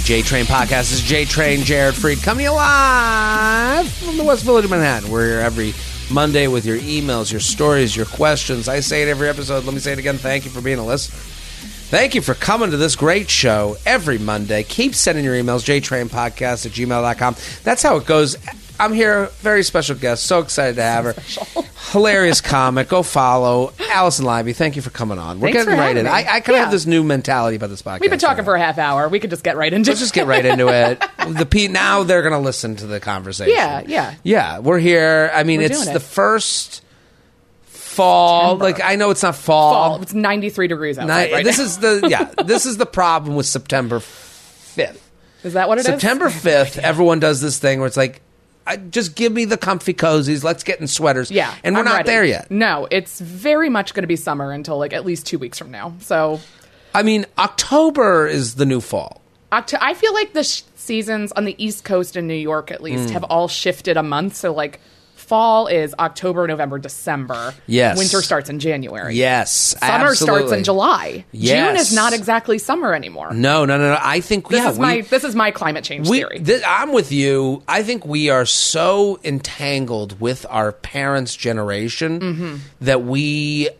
The J Train Podcast. This is J Train Jared Freid coming to you live from the West Village of Manhattan. We're here every Monday with your emails, your stories, your questions. I say it every episode. Let me say it again. Thank you for being a listener. Thank you for coming to this great show every Monday. Keep sending your emails, jtrainpodcast at gmail.com. That's how it goes. I'm here, very special guest. So excited to have her. Hilarious comic. Go follow Alison Leiby. Thank you for coming on. We're Thanks getting for right in. having me. I, I kind of Yeah. have this new mentality about this podcast. We've been talking for a half hour. We could just get right into it. Let's just get right into it. The P now they're going to listen to the conversation. Yeah, yeah. yeah. We're here. I mean, We're it's doing the it. first fall. September. Like I know it's not fall. fall. It's 93 degrees outside Ni- right this now. is the yeah. This is the problem with September fifth. Is that what it is? September fifth, everyone does this thing where it's like, I, just give me the comfy cozies. Let's get in sweaters. Yeah. and we're I'm not ready. there yet. No, it's very much going to be summer until like at least two weeks from now. So I mean, October is the new fall. Octo- I feel like the sh- seasons on the East Coast in New York at Mm. least have all shifted a month. So like fall is October, November, December. Yes. Winter starts in January. Yes, Summer starts in July. Yes. June is not exactly summer anymore. No, no, no, no. I think This yeah, is we- my this is my climate change we, theory. I'm with you. I think we are so entangled with our parents' generation Mm-hmm. that we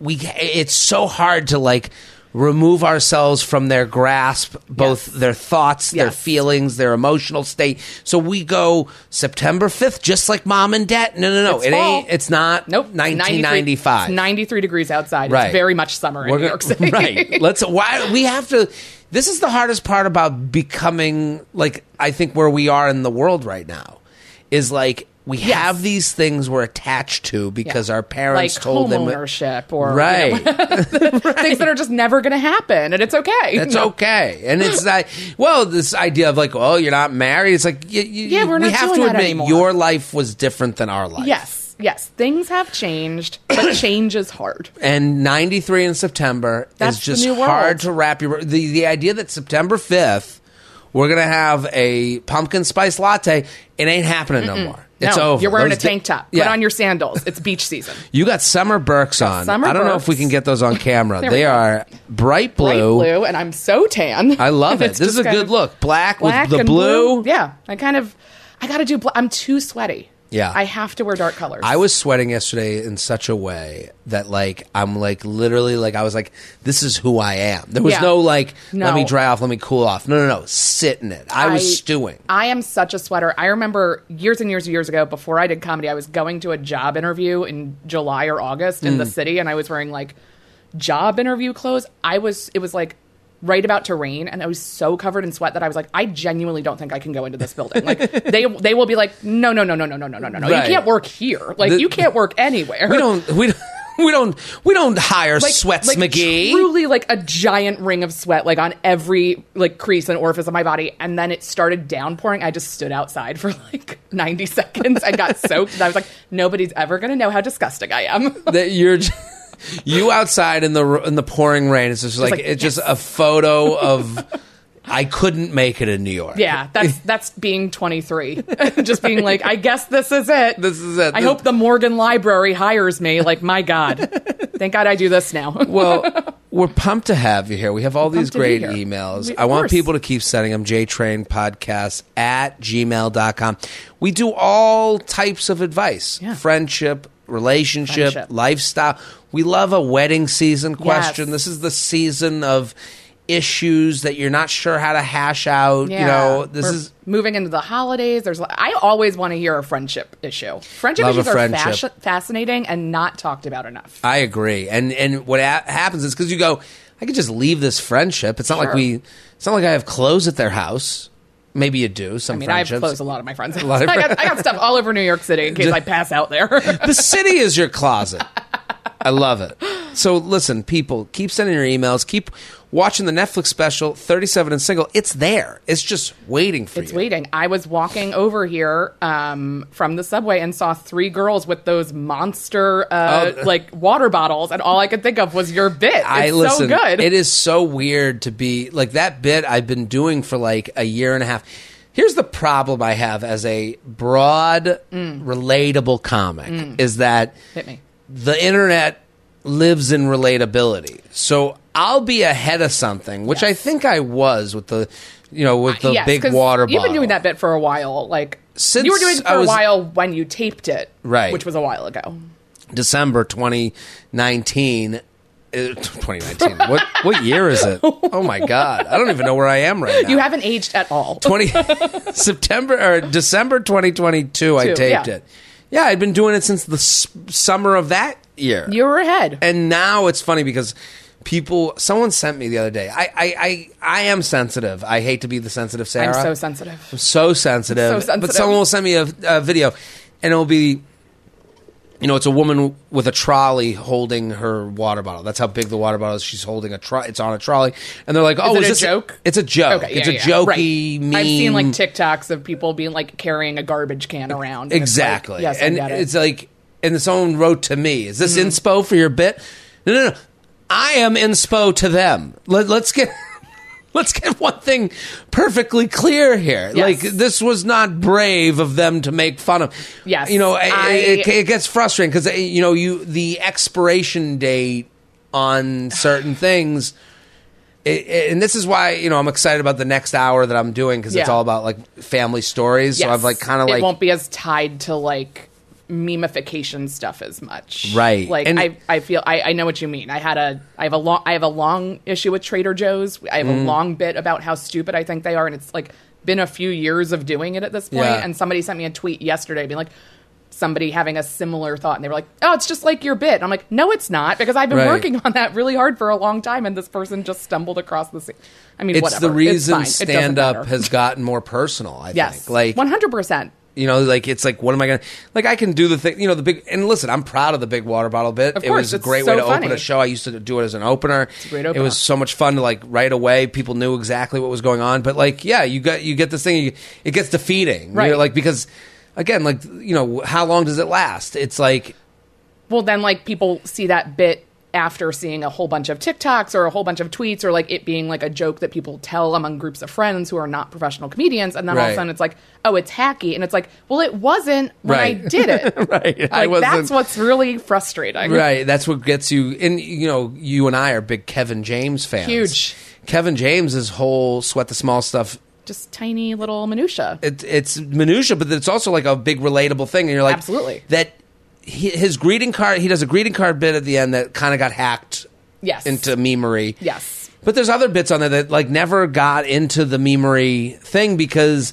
we it's so hard to like remove ourselves from their grasp both Yes. their thoughts their feelings their emotional state so we go september 5th just like mom and dad no no no It's it ain't it's not Nope. 1995 It's 93 degrees outside. Right. It's very much summer in We're New York City. right. Let's why we have to this is the hardest part about becoming like I think where we are in the world right now is like we have these things we're attached to because Yeah. our parents like told them homeownership or you right. things that are just never going to happen, and it's okay. That's No. okay, and it's like, well, this idea of like, oh, you're not married. It's like, you, you, Yeah, we're not we have to admit anymore. your life was different than our life. Yes, yes, things have changed, but change is hard. and 93 in September That's is just hard to wrap your the the idea that September 5th we're going to have a pumpkin spice latte it ain't happening no more. It's no, over. You're wearing Those a tank top. Yeah. Put on your sandals. It's beach season. you got summer Birks on. Summer I don't know if we can get those on camera. They are bright blue. Bright blue, and I'm so tan. I love it. This is a good of look. Black, Black with the and blue. Yeah, I kind of, I got to do. Bl- I'm too sweaty. Yeah. I have to wear dark colors. I was sweating yesterday in such a way that like I'm like literally like I was like this is who I am. There was Yeah. no like let me dry off, let me cool off. No, no, no. Sit in it. I was stewing. I am such a sweater. I remember years and years and years ago, before I did comedy, I was going to a job interview in July or August in the Mm. city, and I was wearing like job interview clothes. I was, it was like right about to rain, and I was so covered in sweat that I was like, I genuinely don't think I can go into this building. Like they, they will be like, no, no, no, no, no, no, no, no, no, no. Right. You can't work here. Like The- you can't work anywhere. We don't we don't we don't we don't hire like, Sweats like McGee. Truly like a giant ring of sweat, like on every like crease and orifice of my body. And then it started downpouring. I just stood outside for like 90 seconds. I got soaked. And I was like, nobody's ever going to know how disgusting I am. that you're j- you outside in the in the pouring rain. It's just like, like, it's just a photo of I couldn't make it in New York. yeah, that's that's being 23. just being like, I guess this is it. This is it. I This- hope the Morgan Library hires me. Like, my God. Thank God I do this now. Well, we're pumped to have you here. We have all these to be great emails. We- I want course. people to keep sending them jtrainpodcast at gmail.com. We do all types of advice Yeah. friendship, relationship, Friendship. lifestyle. We love a wedding season question. Yes. This is the season of issues that you're not sure how to hash out. You know, this We're is moving into the holidays. There's I always want to hear a friendship issue. Friendship Love issues are friendship. fascinating and not talked about enough. I agree. And and what ha- happens is because you go, I could just leave this friendship. It's not like we. It's not like I have clothes at their house. Maybe you do. Some I mean, I've closed a lot of my friends. lot of I, got, I got stuff all over New York City in case I pass out there. the city is your closet. I love it. So listen, people, keep sending your emails. Keep watching the Netflix special, 37 and Single. It's there. It's just waiting for it's you. waiting. I was walking over here um, from the subway and saw three girls with those monster uh, Oh. like water bottles, and all I could think of was your bit. It's I listen. so good. It is so weird to be like that bit I've been doing for like a year and a half. Here's the problem I have as a broad, relatable comic is that Mm. Hit me. The internet lives in relatability. So I'll be ahead of something, which I think I was with the, you know, with the Yes, big water bottle. You've been doing that bit for a while. Like Since you were doing it for was- a while when you taped it, Right. Which was a while ago. December 2019. uh, 2019. what what year is it? Oh my god. I don't even know where I am right now. You haven't aged at all. 20 September or December 2022 I taped yeah. it. Yeah, I'd been doing it since the s- summer of that year. You were ahead. and now it's funny because people someone sent me the other day. I I I, I am sensitive. I hate to be the sensitive Sarah. I'm so sensitive. I'm so sensitive. So sensitive. But someone will send me a, a video, and it'll be, you know, it's a woman with a trolley holding her water bottle. That's how big the water bottle is. She's holding a trolley. It's on a trolley, and they're like, "Oh, is a this joke? It's a joke. Okay, it's yeah, a jokey Right. meme. I've seen like TikToks of people being like carrying a garbage can around. it's like, Exactly. yes, and I get it. it's like, and someone wrote to me, "Is this Mm-hmm. inspo for your bit?" No, no, no. I am inspo to them. Let, let's get. Let's get one thing perfectly clear here. Yes. Like this was not brave of them to make fun of. Yes, you know, it- I- it, it gets frustrating because eh, you know you the expiration date on certain things. It, it- and this is why you know I'm excited about the next hour that I'm doing because it's all about like family stories. So I've like kind of it like won't be as tied to like memification stuff as much. Right. Like And- I I feel I, I know what you mean. I had a I have a long I have a long issue with Trader Joe's. I have Mm. a long bit about how stupid I think they are and it's like been a few years of doing it at this point Yeah. and somebody sent me a tweet yesterday being like somebody having a similar thought and they were like, "Oh, it's just like your bit." And I'm like, "No, it's not because I've been Right. working on that really hard for a long time and this person just stumbled across the scene." I mean, it's whatever. the reason. Stand up has gotten more personal. I Yes. think like 100%. You know like it's like what am I gonna like I can do the thing you know the big and listen I'm proud of the big water bottle bit. Of it course, was a it's great so way to open funny. a show. I used to do it as an opener. a great It opener. was so much fun to like right away. People knew exactly what was going on. But like yeah, you got you get this thing. You, it gets defeating. Right. You're like because again like you know how long does it last? It's like Well, then like people see that bit after seeing a whole bunch of TikToks or a whole bunch of tweets or like it being like a joke that people tell among groups of friends who are not professional comedians, and then all of a sudden it's like, oh, it's hacky, and it's like, well, it wasn't when Right. I did it. right. I wasn't- that's what's really frustrating. Right. That's what gets you. And you know, you and I are big Kevin James fans. Huge. Kevin James's whole sweat the small stuff. Just tiny little minutia. It, it's minutia, but it's also like a big relatable thing. And you're like, Absolutely. that. He, his greeting card. He does a greeting card bit at the end that kind of got hacked Yes. into memery. yes. But there's other bits on there that like never got into the memery thing because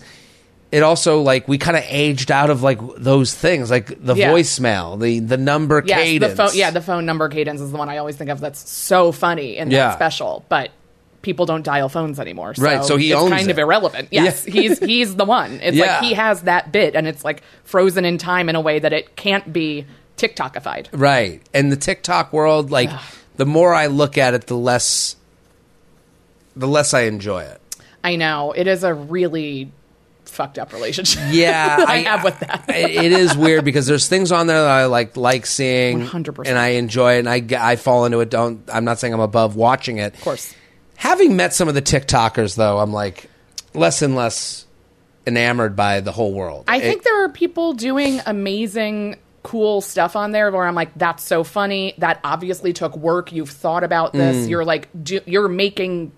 it also like we kind of aged out of like those things, like the Yeah. voicemail, the the number Yes, cadence. the phone. Yeah, the phone number cadence is the one I always think of. That's so funny and Yeah. that special, but people don't dial phones anymore. So Right, so he it's owns kind of irrelevant. Yes, Yeah. he's he's the one. It's Yeah. like he has that bit, and it's like frozen in time in a way that it can't be TikTokified. Right. And the TikTok world, like the more I look at it, the less the less I enjoy it. I know it is a really fucked up relationship. Yeah, I have with that. it it is weird because there's things on there that I like like seeing 100%. and I enjoy it and I fall into it. Don't I'm not saying I'm above watching it. Of course. Having met some of the TikTokers though, I'm like less and less enamored by the whole world. I It- think there are people doing amazing, cool stuff on there where I'm like, that's so funny. That obviously took work. You've thought about Mm. this. You're like, do, you're making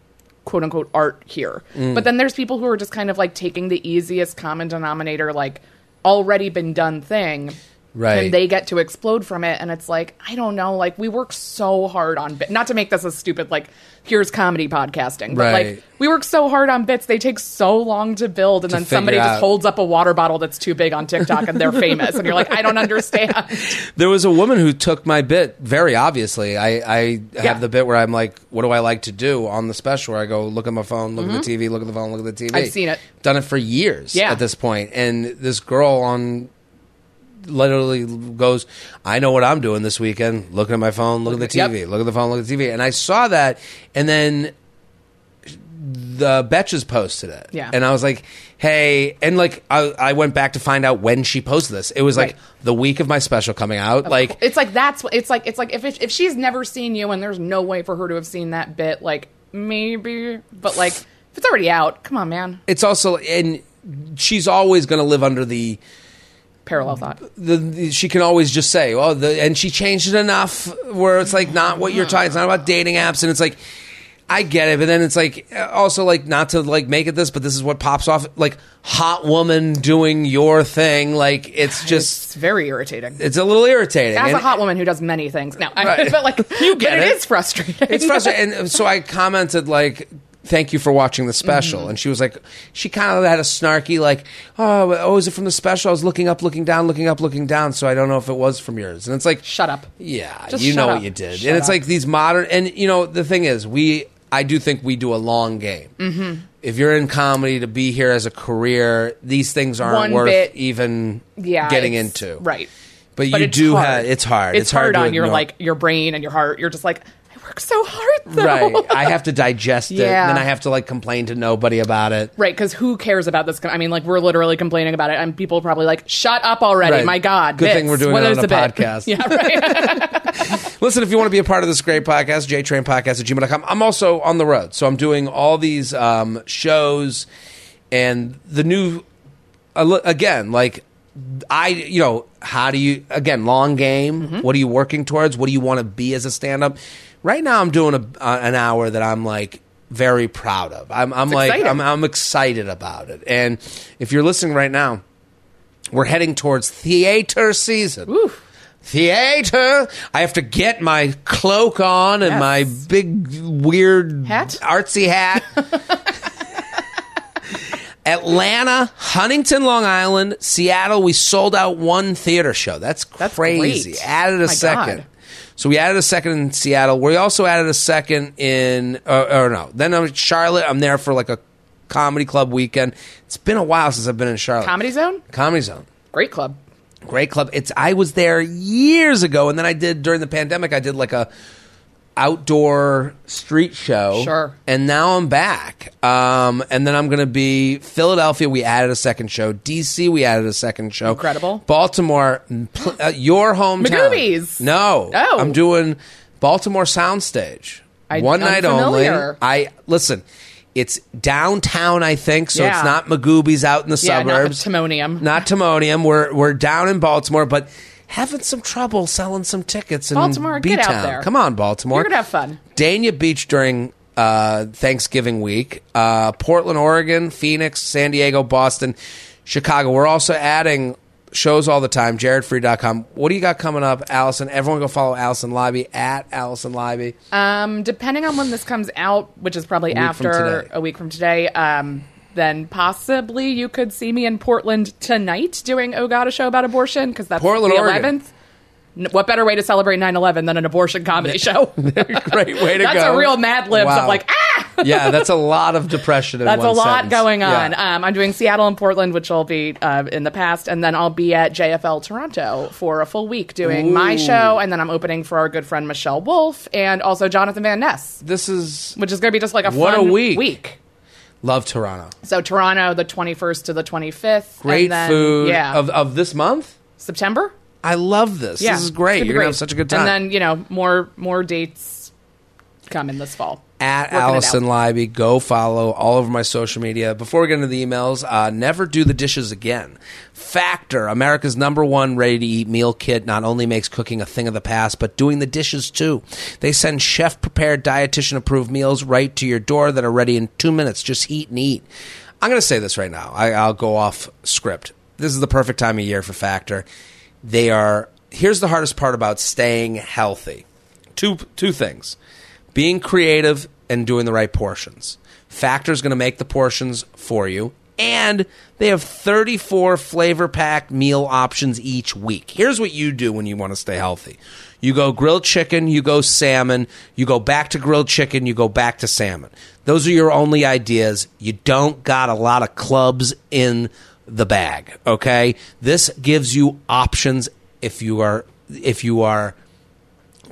quote unquote art here. Mm. But then there's people who are just kind of like taking the easiest common denominator, like already been done thing. Right. And they get to explode from it. And it's like, I don't know. Like, we work so hard on bit. Not to make this a stupid, like, here's comedy podcasting. But, Right. like, we work so hard on bits. They take so long to build. And then somebody out. just holds up a water bottle that's too big on TikTok and they're famous. And you're like, I don't understand. There was a woman who took my bit very obviously. I, I Yeah. have the bit where I'm like, what do I like to do on the special? Where I go look at my phone, look at the TV, look at the phone, look at the TV. Mm-hmm. I've seen it. Done it for years Yeah. at this point. And this girl on literally goes, I know what I'm doing this weekend. Looking at my phone, look, at the Yep. TV, look at the phone, look at the TV. And I saw that, and then the Betches posted it. Yeah. And I was like, hey, and like I, I went back to find out when she posted this. It was like Right. the week of my special coming out. like it's like, that's what it's like. It's like if, it, if she's never seen you and there's no way for her to have seen that bit, like, maybe. But, like, if it's already out, come on, man. it's also and she's always going to live under the Parallel thought. the, the- she can always just say, "Oh," the, and she changed it enough where it's like not what you're talking. It's not about dating apps, and it's like. I get it, but then it's like uh, also like not to like make it this, but this is what pops off like hot woman doing your thing. Like it's just It's very irritating. it's a little irritating. As a hot woman who does many things. No, I, Right. but like You get but it. it is frustrating. it's frustrating. And so I commented like, "Thank you for watching the special," Mm-hmm. and she was like, she kind of had a snarky like, "Oh, oh, is it from the special?" I was looking up, looking down, looking up, looking down, so I don't know if it was from yours. And it's like, Shut up. yeah, Just you know shut what you did, Shut and it's up. like these modern, and you know the thing is, we, I do think we do a long game. Mm-hmm. If you're in comedy to be here as a career, these things aren't One worth bit- even Yeah, getting into, Right. But, But you do hard. have it's hard. It's, hard, to on your like your brain and your heart. You're just like, work so hard though. right. I have to digest it, Yeah. and then I have to like complain to nobody about it. Right, because who cares about this? I mean, like we're literally complaining about it, and people are probably like, "Shut up already!" Right. My God, Good thing bits. we're doing What it on a podcast. yeah, right. Listen, if you want to be a part of this great podcast, jtrainpodcast at gmail.com. I'm also on the road. So I'm doing all these um, shows and the new, again, like, I, you know, how do you, again, long game. Mm-hmm. What are you working towards? What do you want to be as a stand up? Right now, I'm doing a, uh, an hour that I'm like, very proud of. I'm, I'm like. I'm, I'm excited about it. And if you're listening right now, we're heading towards theater season. Oof. Theater. I have to get my cloak on and Yes. my big weird Hat? artsy hat. Atlanta, Huntington, Long Island, Seattle. We sold out one theater show. That's That's crazy. great. Added a My second. God. So we added a second in Seattle. We also added a second in, uh, or no. Then I'm in Charlotte. I'm there for like a comedy club weekend. It's been a while since I've been in Charlotte. Comedy Zone, Comedy Zone. great club. Great club. It's I was there years ago, and then I did during the pandemic. I did like a outdoor street show. Sure. And now I'm back. Um, and then I'm going to be Philadelphia. We added a second show. DC. We added a second show. Incredible. Baltimore. pl- Uh, your hometown. Magooby's. No. Oh. I'm doing Baltimore Soundstage. I- One night unfamiliar. only. I listen. It's downtown, I think, so it's not Magooby's out in the Yeah, not suburbs Timonium. not Timonium. We're we're down in Baltimore, but having some trouble selling some tickets in Baltimore, get out B-Town. there. Come on, Baltimore. You're gonna have fun. Dania Beach during uh, Thanksgiving week. Uh, Portland, Oregon, Phoenix, San Diego, Boston, Chicago. We're also adding shows all the time. JaredFreid.com. What do you got coming up, Alison? Everyone go follow Alison Leiby at Alison Leiby. Um, depending on when this comes out, which is probably from after a week from today, um, then possibly you could see me in Portland tonight doing Oh God, a show about abortion because that's Portland, the Oregon. 11th. What better way to celebrate 9-11 than an abortion comedy show? Great way to That's go. That's a real Mad Libs Wow. of like, ah! yeah, that's a lot of depression. In That's a lot sentence. going on. Yeah. Um, I'm doing Seattle and Portland, which will be uh, in the past, and then I'll be at JFL Toronto for a full week doing my show, and then I'm opening for our good friend Michelle Wolf and also Jonathan Van Ness, this is which is going to be just like a What a week. week. Love Toronto. So Toronto, the 21st to the 25th. Great and then, food Yeah. of of this month. September. I love this. Yeah, This is great. You're gonna have such a good time. And then you know more more dates coming this fall. At Alison. Leiby, go follow all over my social media. Before we get into the emails, uh, never do the dishes again. Factor, America's number one ready to eat meal kit, not only makes cooking a thing of the past, but doing the dishes too. They send chef prepared, dietitian approved meals right to your door that are ready in two minutes. Just heat and eat. I'm going to say this right now. I, I'll go off script. This is the perfect time of year for Factor. They are. Here's the hardest part about staying healthy. Two two things being creative and doing the right portions. Factor's going to make the portions for you. And they have 34 flavor packed meal options each week. Here's what you do when you want to stay healthy you go grilled chicken, you go salmon, you go back to grilled chicken, you go back to salmon. Those are your only ideas. You don't got a lot of clubs in the bag, okay? This gives you options if you are if you are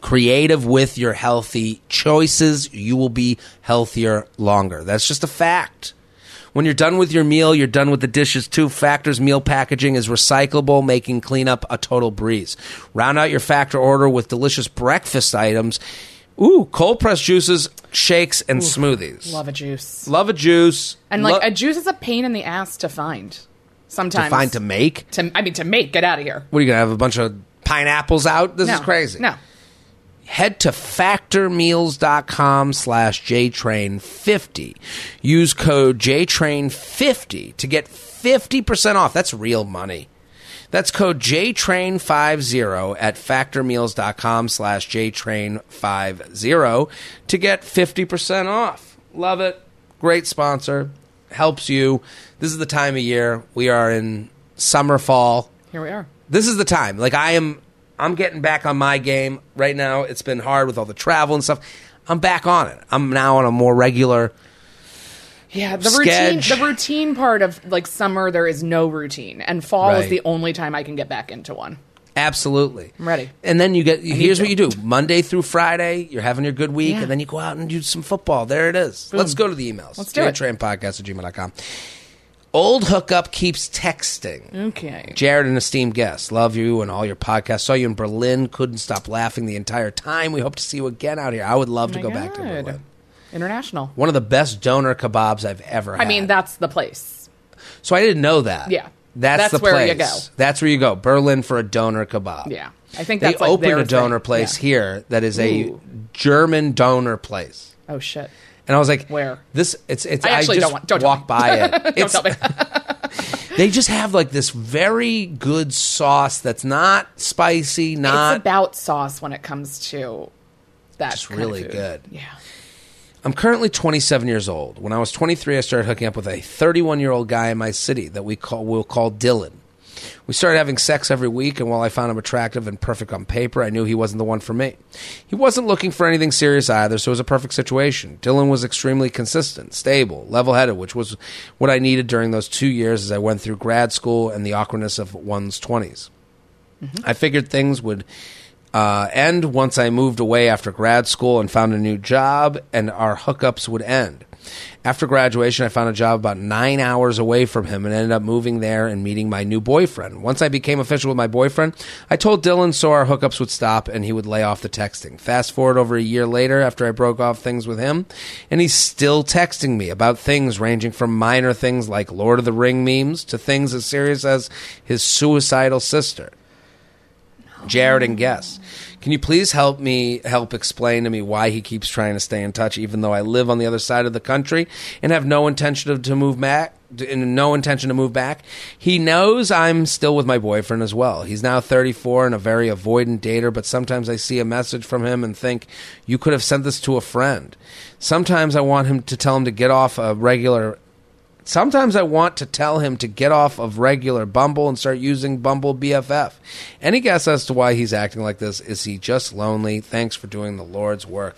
creative with your healthy choices, you will be healthier longer. That's just a fact. When you're done with your meal, you're done with the dishes too. Factor's meal packaging is recyclable, making cleanup a total breeze. Round out your Factor order with delicious breakfast items. Ooh, cold pressed juices, shakes, and smoothies. Love a juice. Love a juice. And like Lo- a juice is a pain in the ass to find. Sometimes to find to make. to I mean to make get out of here. What are you gonna have a bunch of pineapples out? This No, is crazy. No, head to factormeals.com slash jtrain50 use code jtrain50 to get 50% off. That's real money. That's code jtrain50 at factormeals.com slash jtrain50 to get 50% off. Love it. Great sponsor. Helps you. This is the time of year. We are in summer fall. Here we are. this is the time. Like I am, I'm getting back on my game right now. It's been hard with all the travel and stuff. I'm back on it. I'm now on a more regular. Yeah, the routine the routine part of like summer there is no routine and fall is the only time I can get back into one. Absolutely, I'm ready. And then you get. Here's what you do: Monday through Friday, you're having your good week, Yeah. and then you go out and do some football. There it is. Let's go to the emails. Let's do it. Trainpodcast at gmail.com. Old hookup keeps texting. Okay. Jared, an esteemed guest. Love you and all your podcasts. Saw you in Berlin. Couldn't stop laughing the entire time. We hope to see you again out here. I would love to Oh go back to God. Berlin. International. One of the best doner kebabs I've ever had. I mean, that's the place. so I didn't know that. Yeah. That's, That's the where you go. That's where you go. Berlin for a doner kebab. Yeah. I think They that's like opened their a doner thing. place Yeah. here that is a. German doner place. Oh shit. And I was like, Where? This it's it's I actually just don't want- don't walk by it. Don't It's, tell me. they just have like this very good sauce that's not spicy, not it's about sauce when it comes to that. Just kind of really good. Yeah. I'm currently 27 years old. When I was 23, I started hooking up with a 31 year old guy in my city that we call we'll call Dylan. We started having sex every week, and while I found him attractive and perfect on paper, I knew he wasn't the one for me. He wasn't looking for anything serious either, so it was a perfect situation. Dylan was extremely consistent, stable, level headed, which was what I needed during those two years as I went through grad school and the awkwardness of one's 20s. I figured things would uh, end once I moved away after grad school and found a new job, and our hookups would end. After graduation, I found a job about nine hours away from him and ended up moving there and meeting my new boyfriend. Once I became official with my boyfriend, I told Dylan so our hookups would stop and he would lay off the texting. Fast forward over a year later after I broke off things with him, and he's still texting me about things ranging from minor things like Lord of the Ring memes to things as serious as his suicidal sister. Jared and Guess. Can you please help me help explain to me why he keeps trying to stay in touch, even though I live on the other side of the country and have no intention of, to move back? And no intention to move back. He knows I'm still with my boyfriend as well. He's now 34 and a very avoidant dater, but sometimes I see a message from him and think, you could have sent this to a friend. Sometimes I want him to tell him to get off a regular Sometimes I want to tell him to get off of regular Bumble and start using Bumble BFF. Any guess as to why he's acting like this? Is he just lonely? Thanks for doing the Lord's work.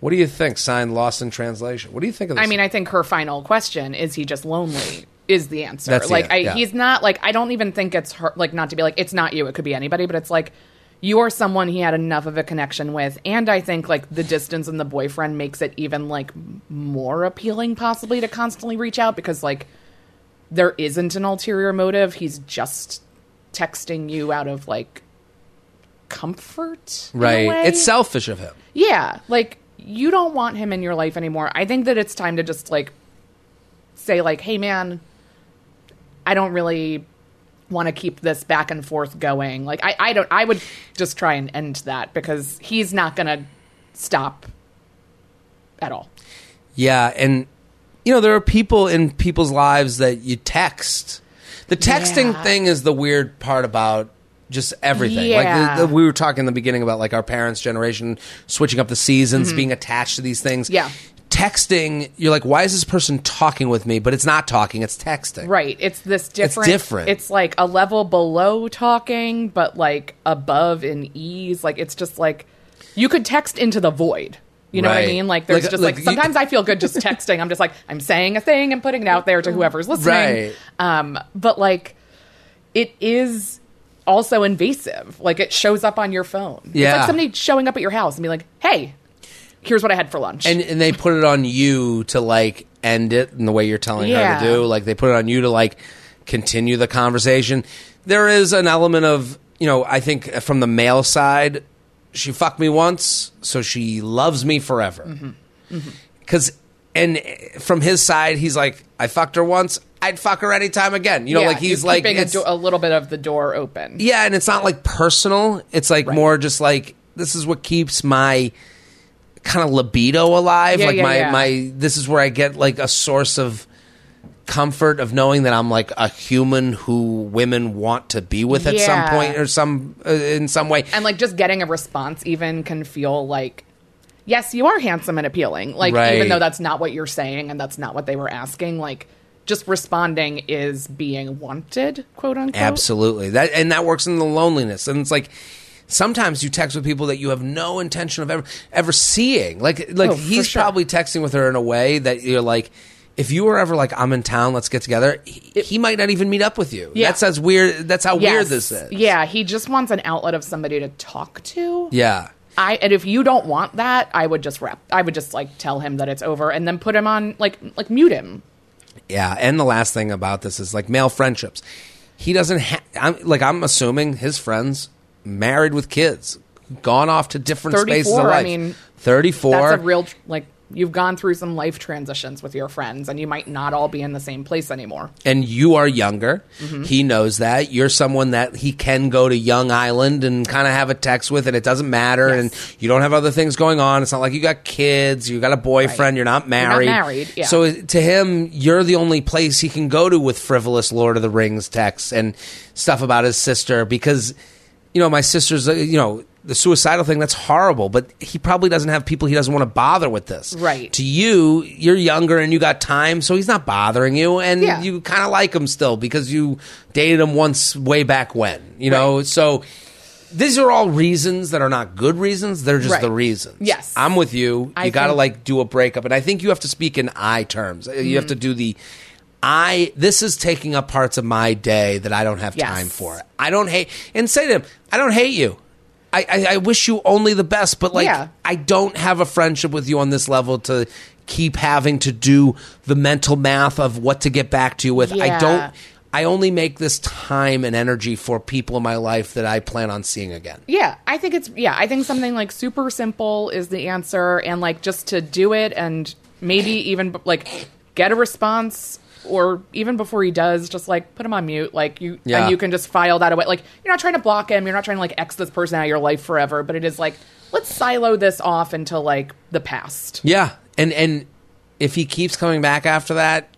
What do you think? Signed Lost in Translation. What do you think of this? I mean, I think her final question is he just lonely is the answer. That's like an- I, yeah. he's not like I don't even think it's her like not to be like it's not you, it could be anybody, but it's like you're someone he had enough of a connection with and I think like the distance and the boyfriend makes it even like more appealing possibly to constantly reach out because like there isn't an ulterior motive. He's just texting you out of like comfort. right. It's selfish of him. Yeah, like you don't want him in your life anymore. I think that it's time to just like say like, "Hey man, I don't really want to keep this back and forth going." Like I I don't I would just try and end that because he's not going to stop at all. Yeah, and you know there are people in people's lives that you text. The texting Yeah. thing is the weird part about just everything. Like Yeah. the, the, we were talking in the beginning about like our parents' generation switching up the seasons, being attached to these things. Mm-hmm. Yeah. Texting, you're like, why is this person talking with me? But it's not talking; it's texting. Right. It's this different it's different. It's like a level below talking but like above in ease. Like it's just like you could text into the void. You know what I mean? Like there's Like- just like like, you- sometimes I feel good just texting. I'm just like I'm saying a thing and putting it out there to whoever's listening. Right. Um but like it is also invasive. Like it shows up on your phone. It's Yeah. like somebody showing up at your house and be like, "Hey, here's what I had for lunch." And and they put it on you to like end it in the way you're telling her to do. Like they put it on you to like continue the conversation. There is an element of you know I think from the male side, she fucked me once, so she loves me forever. Mm-hmm. Because and from his side, he's like, I fucked her once. I'd fuck her anytime again. You know, Yeah, like he's like keeping a, do- a little bit of the door open. yeah, and it's not like personal. It's like Right. more just like this is what keeps my kind of libido alive. Yeah, like yeah, my yeah. my this is where I get like a source of comfort of knowing that I'm like a human who women want to be with at some Yeah. point or some uh, in some way. and like just getting a response even can feel like yes you are handsome and appealing like Right. even though that's not what you're saying and that's not what they were asking like just responding is being wanted quote unquote Absolutely. That and that works in the loneliness. And it's like sometimes you text with people that you have no intention of ever ever seeing. Like like Oh, he's sure. probably texting with her in a way that you're like if you were ever like I'm in town, let's get together, he, he might not even meet up with you. Yeah. That's as weird that's how weird this is. yeah he just wants an outlet of somebody to talk to Yeah. I and if you don't want that, I would just wrap. I would just like tell him that it's over and then put him on like like mute him. Yeah, and the last thing about this is like male friendships. He doesn't ha- I'm like I'm assuming his friends married with kids, gone off to different spaces of 34, I mean, 34 That's a real like you've gone through some life transitions with your friends and you might not all be in the same place anymore. and you are younger. Mm-hmm. He knows that. You're someone that he can go to Young Island and kind of have a text with, and it doesn't matter. Yes. And you don't have other things going on. It's not like you got kids, you got a boyfriend, Right. you're not You're not married. married, yeah. So to him, you're the only place he can go to with frivolous Lord of the Rings texts and stuff about his sister because, you know, my sister's, uh, you know, the suicidal thing, that's horrible, but he probably doesn't have people he doesn't want to bother with this. Right. To you, you're younger and you got time, so he's not bothering you, and Yeah. you kind of like him still because you dated him once way back when, you know? So these are all reasons that are not good reasons. They're just Right. the reasons. Yes. I'm with you. You got to think- like do a breakup. And I think you have to speak in I terms. You Mm. have to do the I, this is taking up parts of my day that I don't have Yes. time for. I don't hate, and say to him, I don't hate you. I, I, I wish you only the best, but like, Yeah. I don't have a friendship with you on this level to keep having to do the mental math of what to get back to you with. I don't, I only make this time and energy for people in my life that I plan on seeing again. Yeah, I think it's yeah, I think something like super simple is the answer and like just to do it and maybe even like get a response or even before he does just like put him on mute like you Yeah. and you can just file that away like you're not trying to block him you're not trying to like x this person out of your life forever but it is like let's silo this off into like the past Yeah, and and if he keeps coming back after that,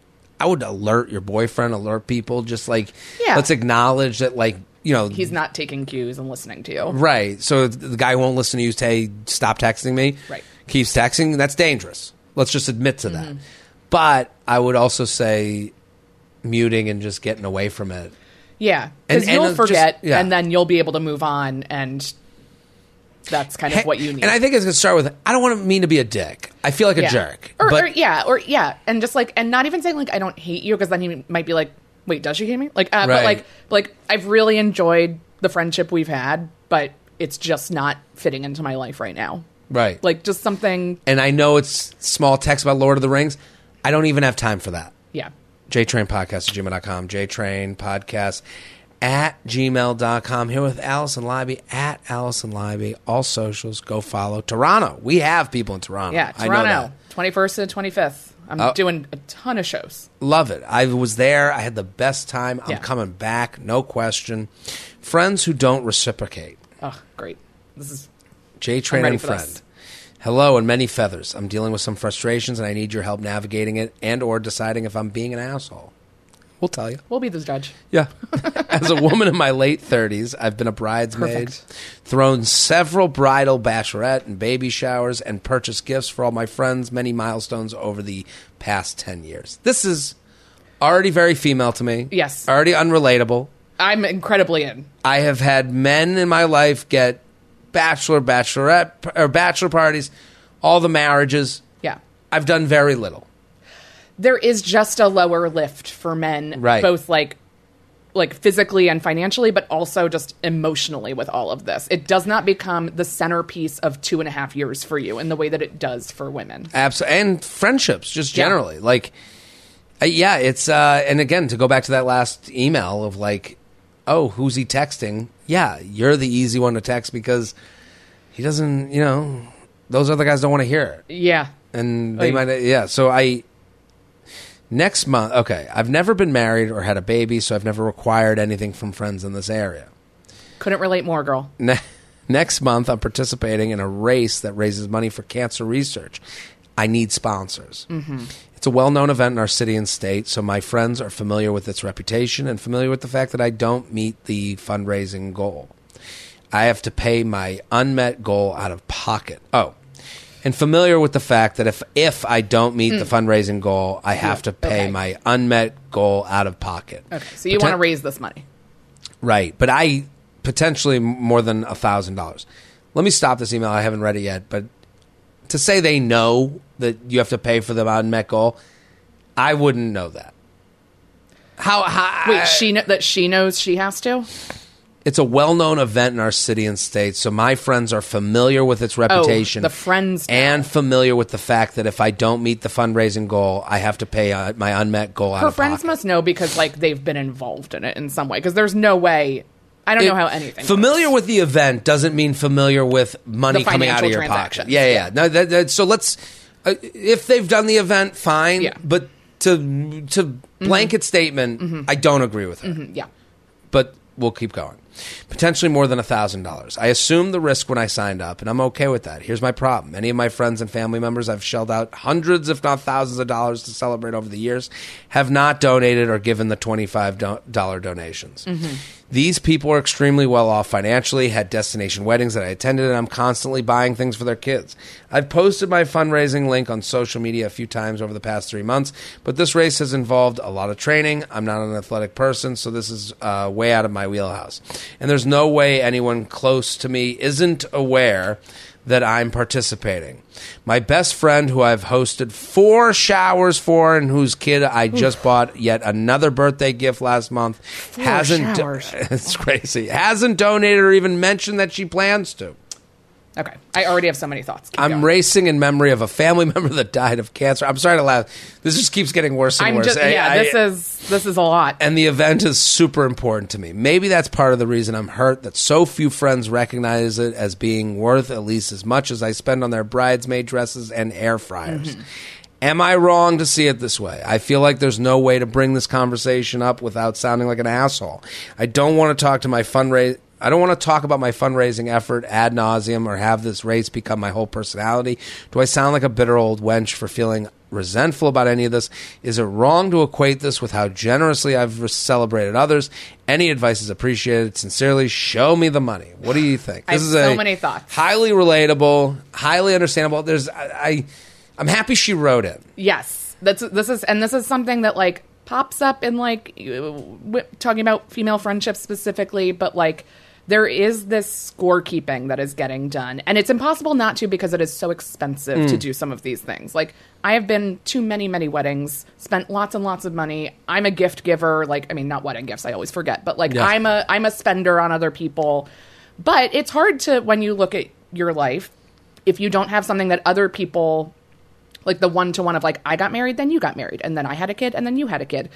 I would alert your boyfriend, alert people. Just like Yeah. let's acknowledge that, like you know, he's not taking cues and listening to you right. So the guy won't listen to you. Say, stop texting me. Right. Keeps texting. That's dangerous. Let's just admit to Mm-hmm. that. But I would also say muting and just getting away from it. yeah And- because you'll just- forget yeah. and then you'll be able to move on and that's kind of what you need And I think it's gonna start with I don't want to mean to be a dick. I feel like a jerk. Or, but or yeah, or yeah, and just like, and not even saying like I don't hate you because then he might be like, wait, does she hate me? Like, uh, Right. but like, like I've really enjoyed the friendship we've had, but it's just not fitting into my life right now. right. Like, just something, and I know it's small text about Lord of the Rings. I don't even have time for that. yeah, JTrain Podcast at gmail.com. JTrain Podcast at gmail.com. Here with Alison Leiby at Alison Leiby. All socials. Go follow. Toronto. We have people in Toronto. yeah. Toronto, that. twenty first to twenty fifth. I'm Oh. doing a ton of shows. Love it. I was there. I had the best time. I'm Yeah. coming back. No question. Friends who don't reciprocate. Oh, great! This is J Train and friend. this. Hello and many feathers. I'm dealing with some frustrations and I need your help navigating it and or deciding if I'm being an asshole. We'll tell you. we'll be the judge. Yeah. As a woman in my late 30s, I've been a bridesmaid, Perfect. thrown several bridal bachelorette and baby showers, and purchased gifts for all my friends, many milestones over the past 10 years. This is already very female to me. Yes. Already unrelatable. I'm incredibly in. I have had men in my life get bachelor, bachelorette, or bachelor parties, all the marriages. Yeah. I've done very little. there is just a lower lift for men Right. both like like physically and financially but also just emotionally with all of this it does not become the centerpiece of two and a half years for you in the way that it does for women Absolutely, and friendships just Yeah. generally like uh, yeah it's uh and again to go back to that last email of like oh who's he texting yeah you're the easy one to text because he doesn't you know those other guys don't want to hear it yeah and they Like- might yeah so i Next month, okay, I've never been married or had a baby, so I've never required anything from friends in this area. Couldn't relate more, girl. Ne- next month, I'm participating in a race that raises money for cancer research. I need sponsors. Mm-hmm. It's a well known event in our city and state, so my friends are familiar with its reputation and familiar with the fact that I don't meet the fundraising goal. I have to pay my unmet goal out of pocket. Oh, and familiar with the fact that if if I don't meet the hmm. fundraising goal, I have to pay Okay. my unmet goal out of pocket. Okay, so you Poten- want to raise this money? Right, but I potentially more than a thousand dollars. Let me stop this email. I haven't read it yet, but to say they know that you have to pay for the unmet goal, I wouldn't know that. How? how Wait, she kn- that she knows she has to. It's a well-known event in our city and state, so my friends are familiar with its reputation. Oh, the friends and familiar with the fact that if I don't meet the fundraising goal, I have to pay uh, my unmet goal out Her of friends pocket. must know because like they've been involved in it in some way. Because there's no way. I don't know how anything. familiar works. with the event doesn't mean familiar with money The coming out of financial your pocket. transactions. Yeah, yeah. yeah. No, that, that, so let's. Uh, if they've done the event, fine. Yeah. Mm-hmm. But to to blanket statement, I don't agree with her. Yeah. But we'll keep going. Potentially more than $1,000. I assumed the risk when I signed up, and I'm okay with that. Here's my problem. Many of my friends and family members I've shelled out hundreds, if not thousands, of dollars to celebrate over the years have not donated or given the $25 do- donations. These people are extremely well off financially, had destination weddings that I attended, and I'm constantly buying things for their kids. I've posted my fundraising link on social media a few times over the past three months, but this race has involved a lot of training. I'm not an athletic person, so this is uh, way out of my wheelhouse. And there's no way anyone close to me isn't aware that I'm participating. My best friend, who I've hosted four showers for and whose kid I just bought yet another birthday gift last month, hasn't. Do- it's crazy. Hasn't donated or even mentioned that she plans to. Okay. I already have so many thoughts. Keep I'm going. racing in memory of a family member that died of cancer. I'm sorry to laugh. This just keeps getting worse and I'm worse. just I- yeah. I- this is this is a lot. and the event is super important to me. Maybe that's part of the reason I'm hurt that so few friends recognize it as being worth at least as much as I spend on their bridesmaid dresses and air fryers. Mm-hmm. Am I wrong to see it this way? I feel like there's no way to bring this conversation up without sounding like an asshole. I don't want to talk to my fundraise. I don't want to talk about my fundraising effort ad nauseum or have this race become my whole personality. Do I sound like a bitter old wench for feeling resentful about any of this? Is it wrong to equate this with how generously I've celebrated others? Any advice is appreciated. Sincerely, show me the money. What do you think? I have so many thoughts. Highly relatable, highly understandable. There's I, I I'm happy she wrote it. Yes, that's this is and this is something that like pops up in like talking about female friendships specifically, but like there is this scorekeeping that is getting done, and it's impossible not to because it is so expensive Mm. to do some of these things. Like I have been to many many weddings, spent lots and lots of money. I'm a gift giver. Like I mean, not wedding gifts. I always forget, but like Yeah. I'm a I'm a spender on other people. But it's hard to when you look at your life if you don't have something that other people like the one to one of like I got married, then you got married, and then I had a kid, and then you had a kid.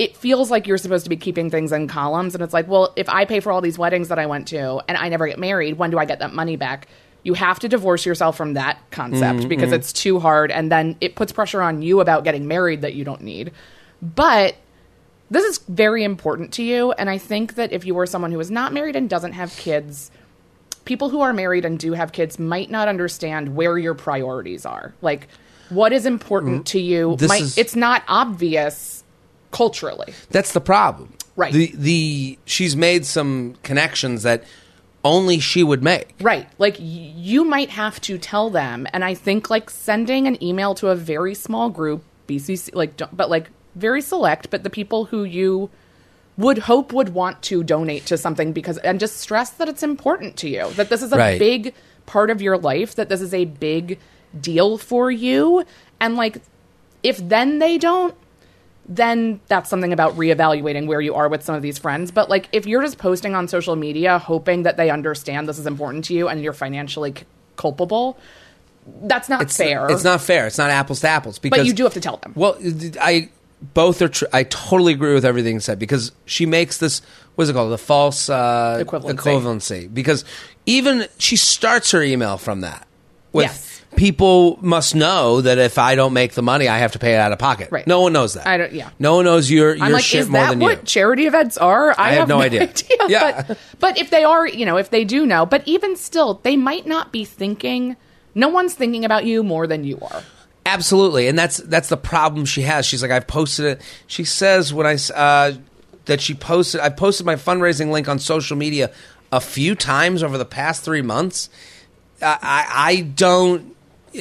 It feels like you're supposed to be keeping things in columns, and it's like, well, if I pay for all these weddings that I went to and I never get married, when do I get that money back? You have to divorce yourself from that concept mm-hmm. because it's too hard, and then it puts pressure on you about getting married that you don't need. But this is very important to you, and I think that if you are someone who is not married and doesn't have kids, people who are married and do have kids might not understand where your priorities are. Like what is important mm-hmm. to you This might is- it's not obvious culturally. That's the problem. Right. The the she's made some connections that only she would make. Right. Like y- you might have to tell them and I think like sending an email to a very small group BCC like but like very select but the people who you would hope would want to donate to something because and just stress that it's important to you that this is a Right. big part of your life that this is a big deal for you and like if then they don't then that's something about reevaluating where you are with some of these friends. But like, if you're just posting on social media hoping that they understand this is important to you and you're financially c- culpable, that's not It's fair. It's not fair. It's not apples to apples. Because but you do have to tell them. Well, I both are. Tr- I totally agree with everything said because she makes this. What's it called? The false uh, Equivalency. equivalency. Because even she starts her email from that. With, Yes. People must know that if I don't make the money, I have to pay it out of pocket. Right. No one knows that. I don't- yeah. No one knows your your I'm like, shit is more that than what you. charity events are? I, have no idea. Yeah. But, but if they are, you know, if they do know, but even still, they might not be thinking. No one's thinking about you more than you are. Absolutely, and that's that's the problem she has. She's like, I've posted it. She says when I uh, that she posted, I posted my fundraising link on social media a few times over the past three months. I, I, I don't,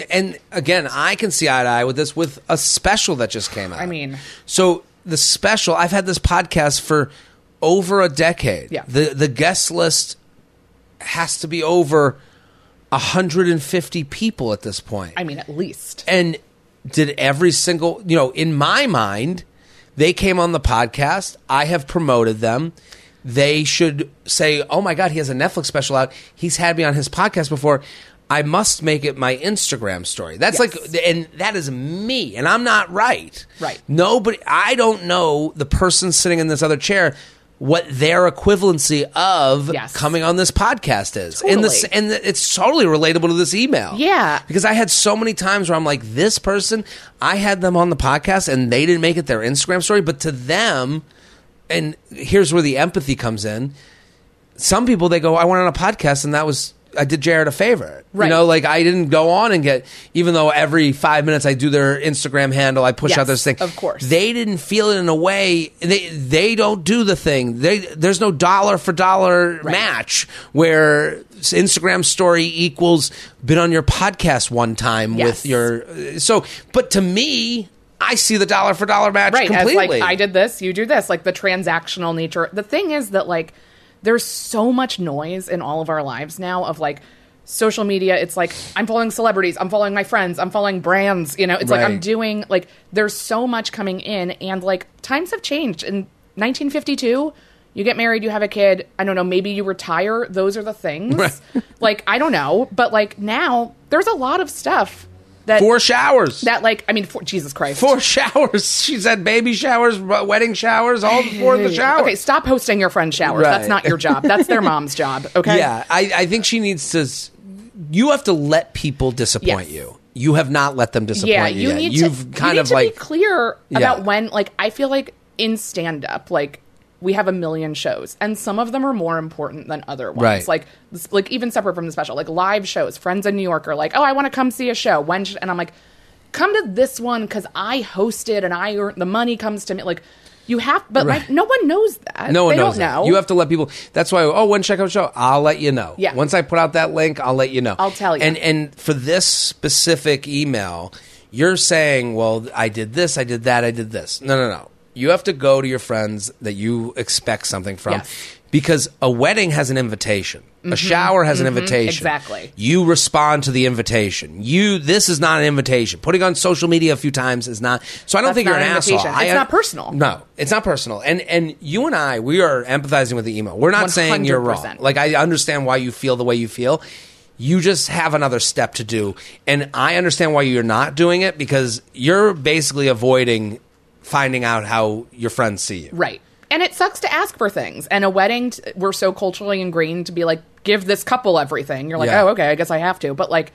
and again, I can see eye to eye with this with a special that just came out. I mean- so the special. I've had this podcast for over a decade. Yeah. the the guest list has to be over. 150 people at this point. I mean, at least. And did every single, you know, in my mind, they came on the podcast. I have promoted them. They should say, oh my God, he has a Netflix special out. He's had me on his podcast before. I must make it my Instagram story. That's Yes. like, and that is me, and I'm not right. Right. Nobody, I don't know the person sitting in this other chair what their equivalency of Yes. coming on this podcast is. And, this, and it's totally relatable to this email. Yeah. Because I had so many times where I'm like, this person, I had them on the podcast and they didn't make it their Instagram story, but to them, and here's where the empathy comes in. Some people they go, I went on a podcast and that was I did Jared a favor. Right. You know, like I didn't go on and get even though every five minutes I do their Instagram handle, I push Yes, out this thing. of course. They didn't feel it in a way they they don't do the thing. They there's no dollar for dollar match where Instagram story equals been on your podcast one time Yes. with your so but to me I see the dollar for dollar match right completely. as like i did this you do this like the transactional nature the thing is that like there's so much noise in all of our lives now of like social media. It's like i'm following celebrities i'm following my friends i'm following brands you know? It's like i'm doing like there's so much coming in and like times have changed. In 1952 you get married you have a kid. I don't know maybe you retire. Those are the things. Right. like i don't know but like now there's a lot of stuff that Four showers. that like i mean for, jesus christ Four showers. She said baby showers, wedding showers, all before the shower. Okay, stop hosting your friend's showers. Right. That's not your job. That's their mom's job. Okay. Yeah, I, I think she needs to. You have to let people disappoint Yes. you. You have not let them disappoint Yeah, you. you yet. need You've to kind you need of to like be clear Yeah. about when. Like, I feel like in stand up, like we have a million shows, and some of them are more important than other ones. Right. Like, like even separate from the special, like live shows. Friends in New York are like, "Oh, I want to come see a show." When? Should, and I'm like, "Come to this one because I hosted and I earned the money comes to me." Like, you have, but Right. like no one knows that. No one they knows don't that. know. You have to let people. That's why. Oh, when check out show, I'll let you know. Yeah. Once I put out that link, I'll let you know. I'll tell you. And and for this specific email, you're saying, well, I did this, I did that, I did this. No, no, no. You have to go to your friends that you expect something from. Yes. Because a wedding has an invitation. A shower has an invitation. Mm-hmm. Exactly. You respond to the invitation. You this is not an invitation. Putting on social media a few times is not. So I don't That's think you're an an asshole. invitation. I- It's not personal. No, it's not personal. And and you and I, we are empathizing with the email. We're not saying you're wrong. Like I understand why you feel the way you feel. You just have another step to do. And I understand why you're not doing it because you're basically avoiding finding out how your friends see you. Right. And it sucks to ask for things. And a wedding, t- we're so culturally ingrained to be like, give this couple everything. You're like, Yeah. oh, okay, I guess I have to. But like,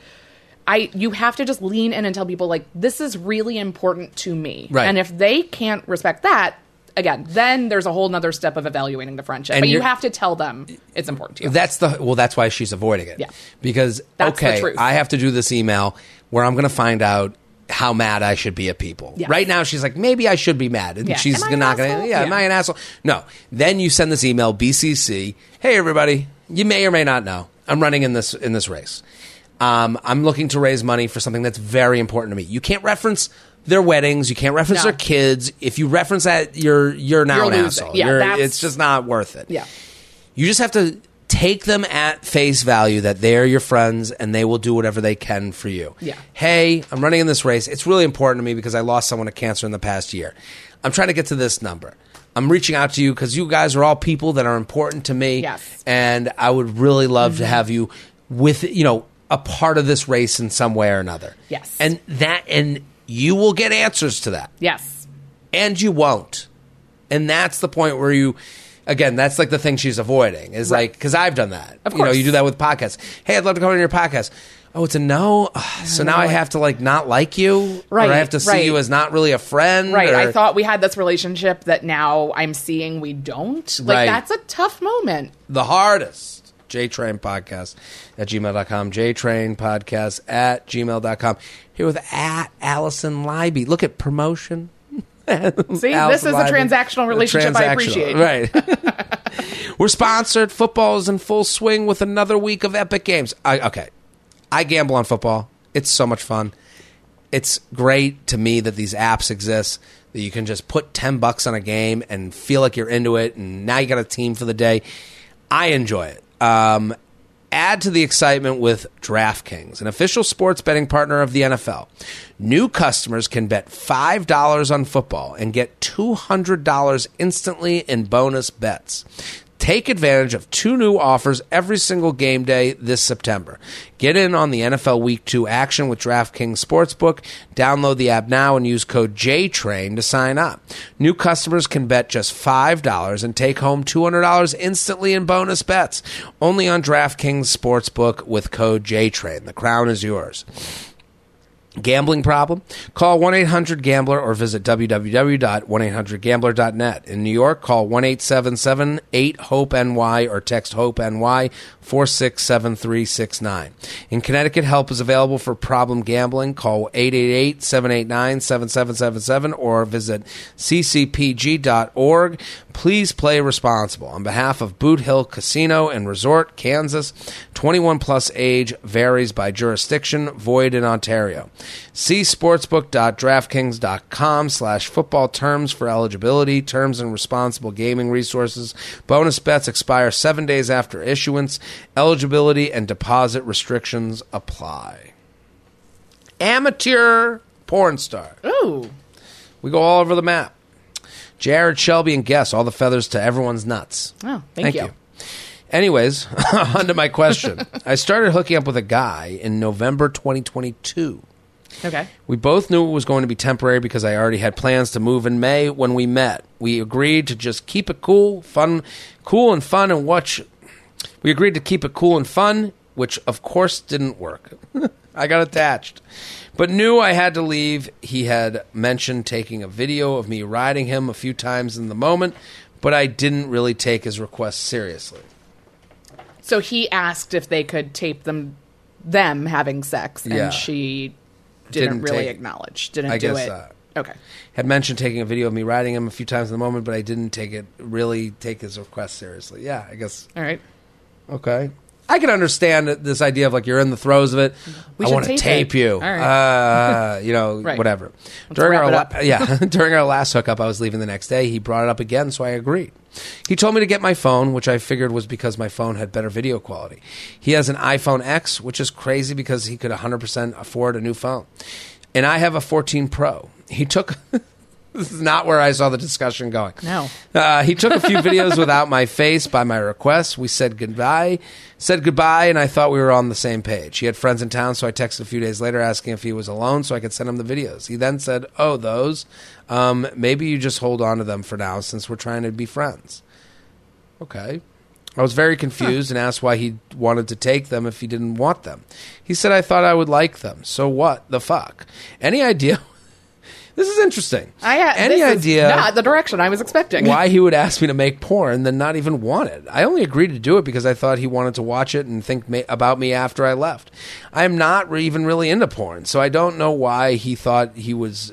I you have to just lean in and tell people like, this is really important to me. Right. And if they can't respect that, again, then there's a whole nother step of evaluating the friendship. And but you you're- have to tell them it's important to you. That's the well. That's why she's avoiding it. Yeah. Because That's the okay, truth. I have to do this email where I'm going to find out how mad I should be at people. Right now, she's like, maybe I should be mad, and Yeah. she's Am not going to. asshole? Yeah, am I an asshole? No. Then you send this email, BCC. Hey, everybody. You may or may not know I'm running in this in this race. Um, I'm looking to raise money for something that's very important to me. You can't reference their weddings. You can't reference No. their kids. If you reference that, you're you're now You're an losing. asshole. Yeah, You're- it's just not worth it. yeah. You just have to take them at face value that they're your friends and they will do whatever they can for you. Yeah. Hey, I'm running in this race. It's really important to me because I lost someone to cancer in the past year. I'm trying to get to this number. I'm reaching out to you because you guys are all people that are important to me. Yes. Mm-hmm. And I would really love to have you with, you know, a part of this race in some way or another. Yes. And that, and you will get answers to that Yes. and you won't. And that's the point where you, again, that's like the thing she's avoiding is like, because I've done that. Of course. You know, you do that with podcasts. Hey, I'd love to come on your podcast. Oh, it's a no. So now I have to like not like you, Right, Or I have to see right. you as not really a friend, Right. or- I thought we had this relationship that now I'm seeing we don't. Like Right. that's a tough moment. the hardest. JTrain Podcast at gmail.com. JTrain Podcast at gmail.com. Here with at Alison Leiby. Look at promotion. See, this is a transactional relationship I appreciate. Right. We're sponsored. Football is in full swing with another week of epic games. I, okay. I gamble on football. It's so much fun. It's great to me that these apps exist that you can just put 10 bucks on a game and feel like you're into it and now you got a team for the day. I enjoy it. Um, add to the excitement with DraftKings, an official sports betting partner of the NFL. New customers can bet $5 on football and get $200 instantly in bonus bets. Take advantage of two new offers every single game day this September. Get in on the NFL Week 2 action with DraftKings Sportsbook. Download the app now and use code JTRAIN to sign up. New customers can bet just $5 and take home $200 instantly in bonus bets. Only on DraftKings Sportsbook with code JTRAIN. The crown is yours. Gambling problem? Call 1 800 Gambler or visit www.1800Gambler.net. In New York, call 1 877 8 HOPE NY or text HOPE NY 467369. In Connecticut, help is available for problem gambling. Call 888 789 7777 or visit ccpg.org. Please play responsible. On behalf of Boot Hill Casino and Resort, Kansas, 21 plus age varies by jurisdiction, void in Ontario. See sportsbook.draftkings.com slash football terms for eligibility, terms and responsible gaming resources. Bonus bets expire seven days after issuance. Eligibility and deposit restrictions apply. Amateur porn star. Ooh. We go all over the map. Jared Shelby and guess all the feathers to everyone's nuts. Oh, thank, you. Anyways, on to my question. I started hooking up with a guy in November 2022. Okay. We both knew it was going to be temporary because I already had plans to move in May when we met. We agreed to just keep it cool, fun, cool and fun and watch. We agreed to keep it cool and fun, which of course didn't work. I got attached. But knew I had to leave. He had mentioned taking a video of me riding him a few times in the moment, but I didn't really take his request seriously. So he asked if they could tape them them having sex, and Yeah. she didn't, Didn't really take- acknowledge. Didn't I do guess it. not. Okay. Had mentioned taking a video of me riding him a few times in the moment, but I didn't take it really take his request seriously. Yeah, I guess All right. Okay. I can understand this idea of like you're in the throes of it. We I want to tape tape you. Right. Uh, you know, Right. whatever. our it la- up. yeah, during our last hookup, I was leaving the next day. He brought it up again, so I agreed. He told me to get my phone, which I figured was because my phone had better video quality. He has an iPhone X, which is crazy because he could 100% afford a new phone. And I have a 14 Pro. He took This is not where I saw the discussion going. No. Uh, he took a few videos without my face by my request. We said goodbye, said goodbye, and I thought we were on the same page. He had friends in town, so I texted a few days later asking if he was alone so I could send him the videos. He then said, Oh, those? Um, maybe you just hold on to them for now since we're trying to be friends. Okay. I was very confused and asked why he wanted to take them if he didn't want them. He said I thought I would like them. So what the fuck? Any idea? This is interesting. I ha- Any this is idea Not the direction I was expecting. why he would ask me to make porn then not even want it. I only agreed to do it because I thought he wanted to watch it and think ma- about me after I left. I am not re- even really into porn, so I don't know why he thought he was.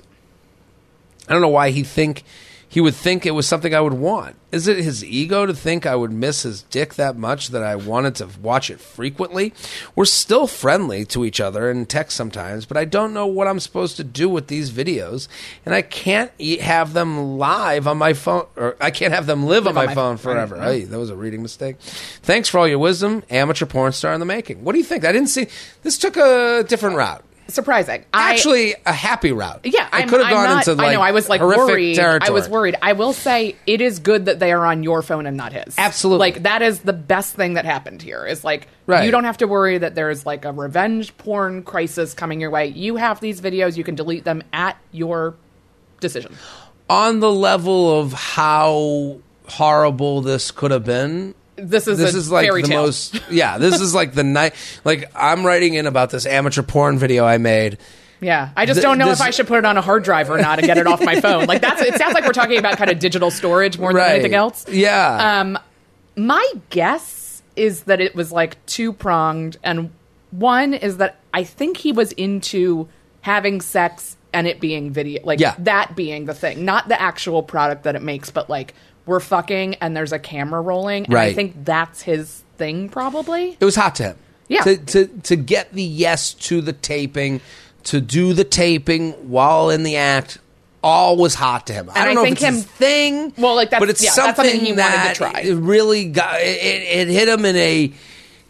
I don't know why he think he would think it was something I would want. Is it his ego to think I would miss his dick that much that I wanted to watch it frequently? We're still friendly to each other and text sometimes, but I don't know what I'm supposed to do with these videos, and I can't have them live on my phone, or I can't have them live, on my, my phone phone. forever. Hey, that was a reading mistake. Thanks for all your wisdom, amateur porn star in the making. What do you think? I didn't see this took a different route. Surprising. Actually, a happy route. Yeah, I could have gone not- into like I know. I was like horrific worried. territory. I was worried. I will say it is good that they are on your phone and not his. Absolutely. Like that is the best thing that happened here. Is like Right. you don't have to worry that there's like a revenge porn crisis coming your way. You have these videos. You can delete them at your decision. on the level of how horrible this could have been. This is this is like the tale. most yeah this is like the night like i'm writing in about this amateur porn video i made Yeah, I just Th- don't know this- if I should put it on a hard drive or not and get it off my phone. Like that's it sounds like we're talking about kind of digital storage more than anything else. yeah Um, my guess is that it was like two pronged, and one is that I think he was into having sex and it being video, like Yeah. that being the thing, not the actual product that it makes, but like we're fucking and there's a camera rolling. And I Right. think that's his thing, probably. it was hot to him Yeah. to, to to get the yes to the taping to do the taping while in the act all was hot to him. I And don't I know think if it's him- his thing, Well, like, that's- but it's yeah, something, that's something he wanted to that try. It really got it, it. Hit him in a,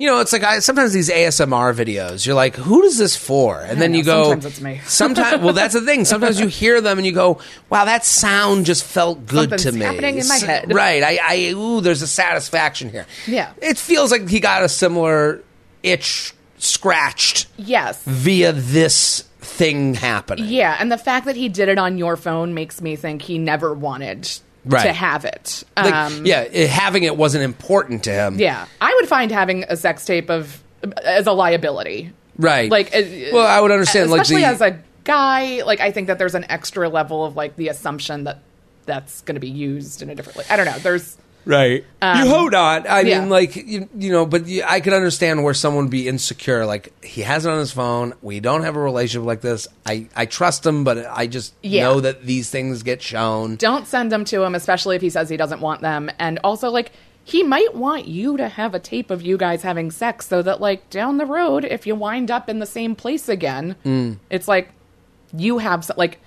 you know, it's like I, sometimes these ASMR videos. You're like, who is this for? And then know, you go, sometimes it's me. Sometimes, well, that's the thing. Sometimes you hear them and you go, wow, that sound just felt good to me. happening in my head. right? I, I, ooh, there's a satisfaction here. Yeah. it feels like he got a similar itch scratched Yes. via this thing happening. Yeah, and the fact that he did it on your phone makes me think he never wanted Right. to have it. Like, um, yeah, it, having it wasn't important to him. yeah. I would find having a sex tape of as a liability. right. Like, uh, well, I would understand. Like especially the, as a guy. Like, I think that there's an extra level of like the assumption that that's going to be used in a different. Like, I don't know. There's Right. you hope not. I Um, yeah. mean, like you, you know, but you, I could understand where someone would be insecure. Like he has it on his phone. We don't have a relationship like this. I I trust him, but I just Yeah. know that these things get shown. don't send them to him, especially if he says he doesn't want them. And also, like, he might want you to have a tape of you guys having sex so that, like, down the road, if you wind up in the same place again, Mm. it's like you have, like,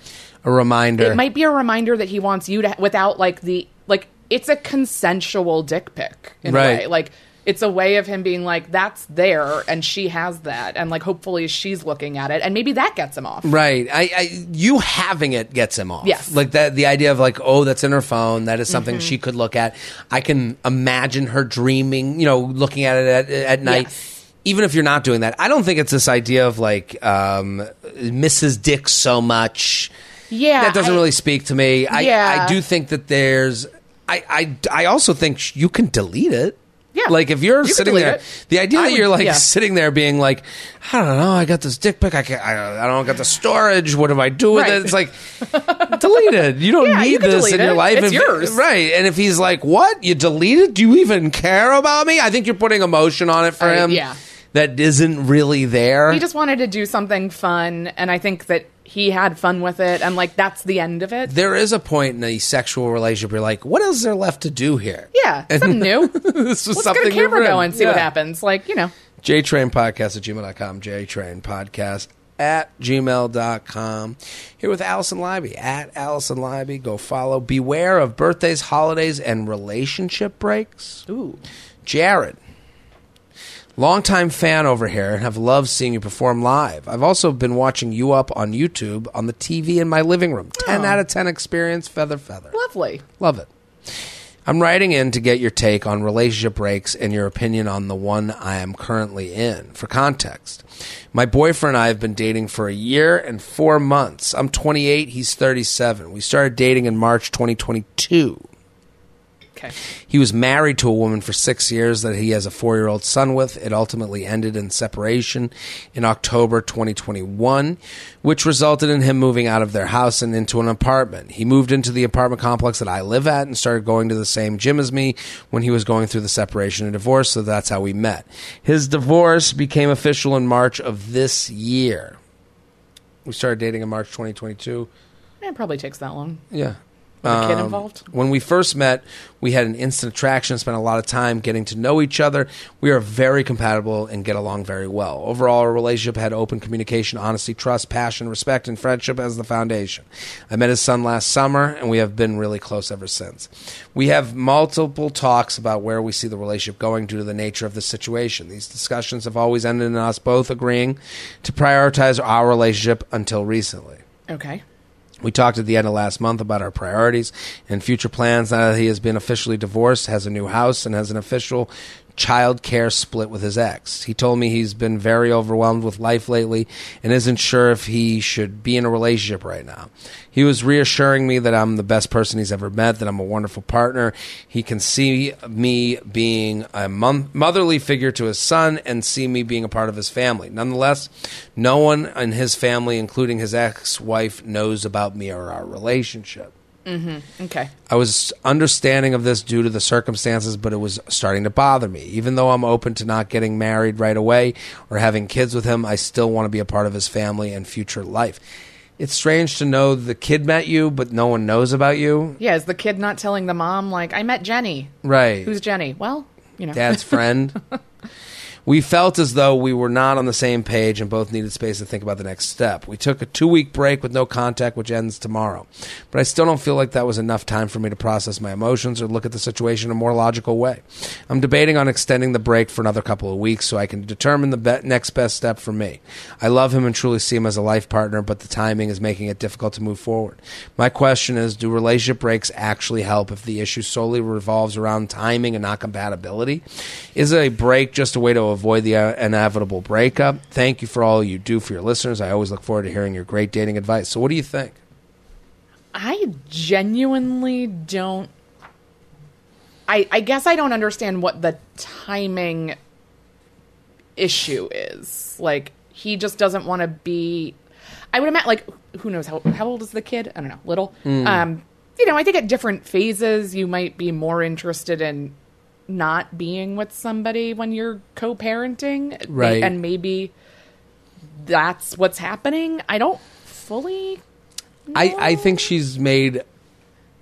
A reminder. it might be a reminder that he wants you to, without, like, the, like, it's a consensual dick pic in Right. a way. Like, it's a way of him being like, that's there, and she has that. And, like, hopefully she's looking at it. And maybe that gets him off. Right. I, I you having it gets him off. Yes. Like that the idea of like, oh, that's in her phone, that is something Mm-hmm. she could look at. I can imagine her dreaming, you know, looking at it at, at night. Yes. Even if you're not doing that. I don't think it's this idea of like um Mrs. Dick so much. Yeah. That doesn't I- really speak to me. I Yeah. I do think that there's I I I also think you can delete it. Yeah. Like if you're You sitting there, it. the idea I that would- you're like yeah. sitting there being like, I don't know, I got this dick pic, I can I, I don't got the storage. What do I do with Right. it? It's like delete it. You don't Yeah, need can this in your it. life. It's If- yours. right? And if he's like, "What? You delete it? Do you even care about me?" I think you're putting emotion on it for Uh, him. yeah. that isn't really there. he just wanted to do something fun and i think that he had fun with it and like that's the end of it there is a point in a sexual relationship where you're like, what "What is there left to do here?" yeah something new this was let's something get a camera going and see what happens like you know JTrain Podcast at gmail.com. JTrain Podcast at gmail.com. Here with Alison Leiby at Alison Leiby. Go follow. Beware of birthdays, holidays, and relationship breaks. ooh Jared. Longtime fan over here and have loved seeing you perform live. I've also been watching you up on YouTube on the TV in my living room. 10 out of 10 experience, feather, feather. lovely Love it. I'm writing in to get your take on relationship breaks and your opinion on the one I am currently in. For context, my boyfriend and I have been dating for a year and four months. I'm 28, he's 37. We started dating in March 2022. Okay He was married to a woman for six years that he has a four year old son with. It ultimately ended in separation in October 2021, which resulted in him moving out of their house and into an apartment. He moved into the apartment complex that I live at and started going to the same gym as me when he was going through the separation and divorce, so that's how we met. His divorce became official in March of this year. We started dating in March 2022. it probably takes that long Yeah. Kid Um, involved? When we first met, we had an instant attraction, spent a lot of time getting to know each other. We are very compatible and get along very well. Overall, our relationship had open communication, honesty, trust, passion, respect, and friendship as the foundation. I met his son last summer, and we have been really close ever since. We have multiple talks about where we see the relationship going due to the nature of the situation. These discussions have always ended in us both agreeing to prioritize our relationship until recently. okay We talked at the end of last month about our priorities and future plans now that he has been officially divorced, has a new house, and has an official child care split with his ex. He told me he's been very overwhelmed with life lately and isn't sure if he should be in a relationship right now. He was reassuring me that I'm the best person he's ever met, that I'm a wonderful partner. He can see me being a motherly figure to his son and see me being a part of his family. Nonetheless, no one in his family, including his ex wife, knows about me or our relationship. Mm-hmm. Okay. I was understanding of this due to the circumstances, but it was starting to bother me. Even though I'm open to not getting married right away or having kids with him, I still want to be a part of his family and future life. It's strange to know the kid met you, but no one knows about you. Yeah, is the kid not telling the mom like I met Jenny? Right. Who's Jenny? Well, you know. dad's friend. we felt as though we were not on the same page and both needed space to think about the next step. We took a two week break with no contact, which ends tomorrow. But I still don't feel like that was enough time for me to process my emotions or look at the situation in a more logical way. I'm debating on extending the break for another couple of weeks so I can determine the be- next best step for me. I love him and truly see him as a life partner, but the timing is making it difficult to move forward. My question is do relationship breaks actually help if the issue solely revolves around timing and not compatibility? Is a break just a way to avoid the uh, inevitable breakup? Thank you for all you do for your listeners. I always look forward to hearing your great dating advice. So, what do you think? I genuinely don't. I I guess I don't understand what the timing issue is. Like he just doesn't want to be. I would imagine, like, who knows how how old is the kid? I don't know, little. Um, you know, I think at different phases you might be more interested in not being with somebody when you're co-parenting, Right. And maybe that's what's happening. I don't fully. I, I think she's made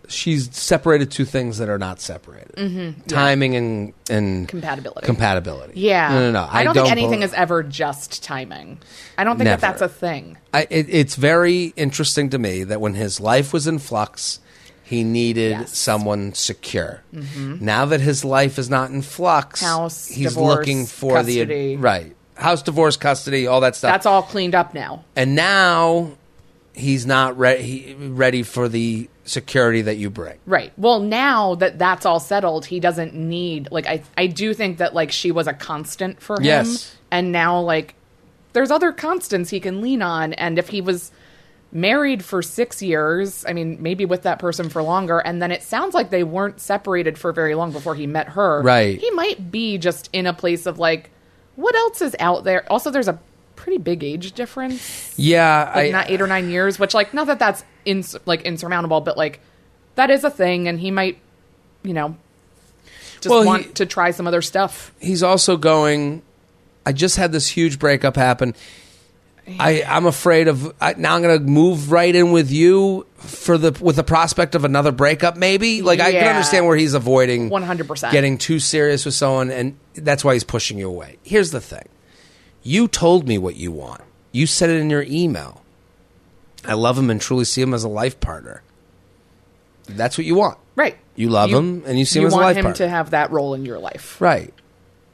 she's separated two things that are not separated mm-hmm. timing and and Compatibility. compatibility Yeah. no no no I, don't, think anything bel- is ever just timing. I don't think that that's a thing. I, it, it's very interesting to me that when his life was in flux he needed Yes. someone secure mm-hmm. now that his life is not in flux House, he's divorce, looking for custody. the right house divorce custody all that stuff That's all cleaned up now. and now he's not re- he, ready for the security that you bring Right. Well, now that that's all settled, he doesn't need like I I do think that like she was a constant for him Yes. and now like there's other constants he can lean on and if he was married for 6 years, I mean maybe with that person for longer and then it sounds like they weren't separated for very long before he met her. Right. He might be just in a place of like what else is out there? Also there's a pretty big age difference. yeah like I, not eight or nine years, which like not that that's ins- like insurmountable, but like that is a thing, and he might, you know, just Well, he- want to try some other stuff. he's also going i just had this huge breakup happen I, I'm afraid of I, now. I'm going to move right in with you for the with the prospect of another breakup. Maybe like I can Yeah. understand where he's avoiding 100%. getting too serious with someone, and that's why he's pushing you away. Here's the thing: you told me what you want. You said it in your email. I love him and truly see him as a life partner. That's what you want, Right. You love him and you see him as a want life him partner. to have that role in your life. Right.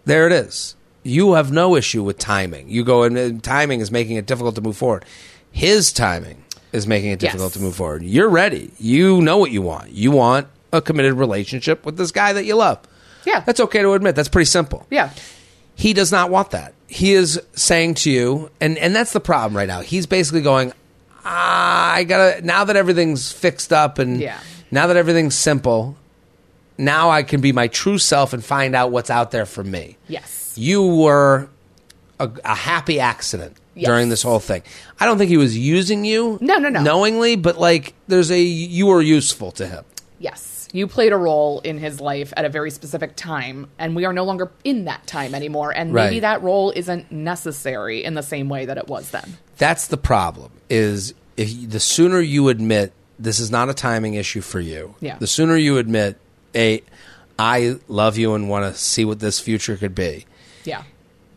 There it is. You have no issue with timing. You go and and timing is making it difficult to move forward. His timing is making it difficult Yes. to move forward. You're ready. You know what you want. You want a committed relationship with this guy that you love. Yeah. That's okay to admit. That's pretty simple. Yeah. He does not want that. He is saying to you, and and that's the problem right now. He's basically going, ah, I gotta now that everything's fixed up and Yeah. now that everything's simple, now I can be my true self and find out what's out there for me. Yes. You were a, a happy accident Yes. during this whole thing. I don't think he was using you, No, no, no. knowingly, but like there's a you were useful to him. Yes. You played a role in his life at a very specific time, and we are no longer in that time anymore. And maybe Right. that role isn't necessary in the same way that it was then. That's the problem. Is if you- the sooner you admit this is not a timing issue for you, Yeah. the sooner you admit a I love you and want to see what this future could be. Yeah.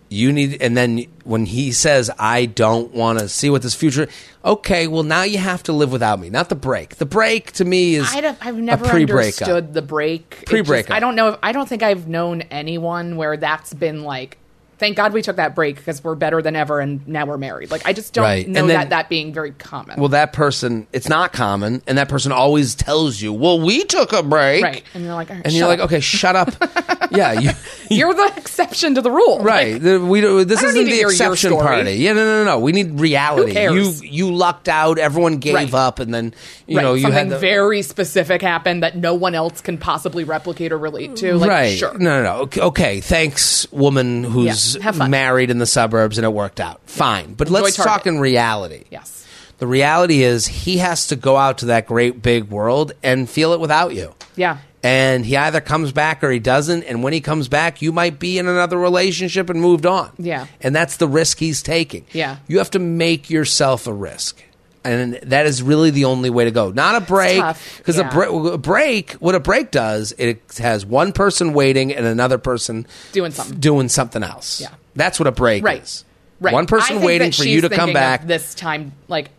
You need, and then when he says, "I don't want to see what this future," okay, well now you have to live without me. Not the break. The break to me is I I've never understood the break. Pre-breakup. I don't know. If, I don't think I've known anyone where that's been like. Thank God we took that break because we're better than ever, and now we're married. Like I just don't Right. know then- that that being very common. Well, that person, it's not common, and that person always tells you, "Well, we took a break," right, and you're like, right, and you're shut like, "Okay, shut up." yeah, you You're the exception to the rule. Right. Like, The- we this isn't the exception party. Yeah, no, no, no, no. We need reality. Who cares? You you lucked out. Everyone gave Right. up, and then you know you something had the, very specific happened that no one else can possibly replicate or relate to. Like, right. Sure. No, no, no. Okay, okay. Thanks, woman who's Yeah, married in the suburbs and it worked out. Fine. But Enjoy let's Target. talk in reality. Yes. The reality is he has to go out to that great big world and feel it without you. Yeah. And he either comes back or he doesn't. And when he comes back, you might be in another relationship and moved on. Yeah. And that's the risk he's taking. Yeah. You have to make yourself a risk. And that is really the only way to go. Not a break. Because Yeah. a, bre- a break, what a break does, it has one person waiting and another person Doing something. doing something else. Yeah. That's what a break Right. is. Right. One person waiting for you to come back. this time. Like,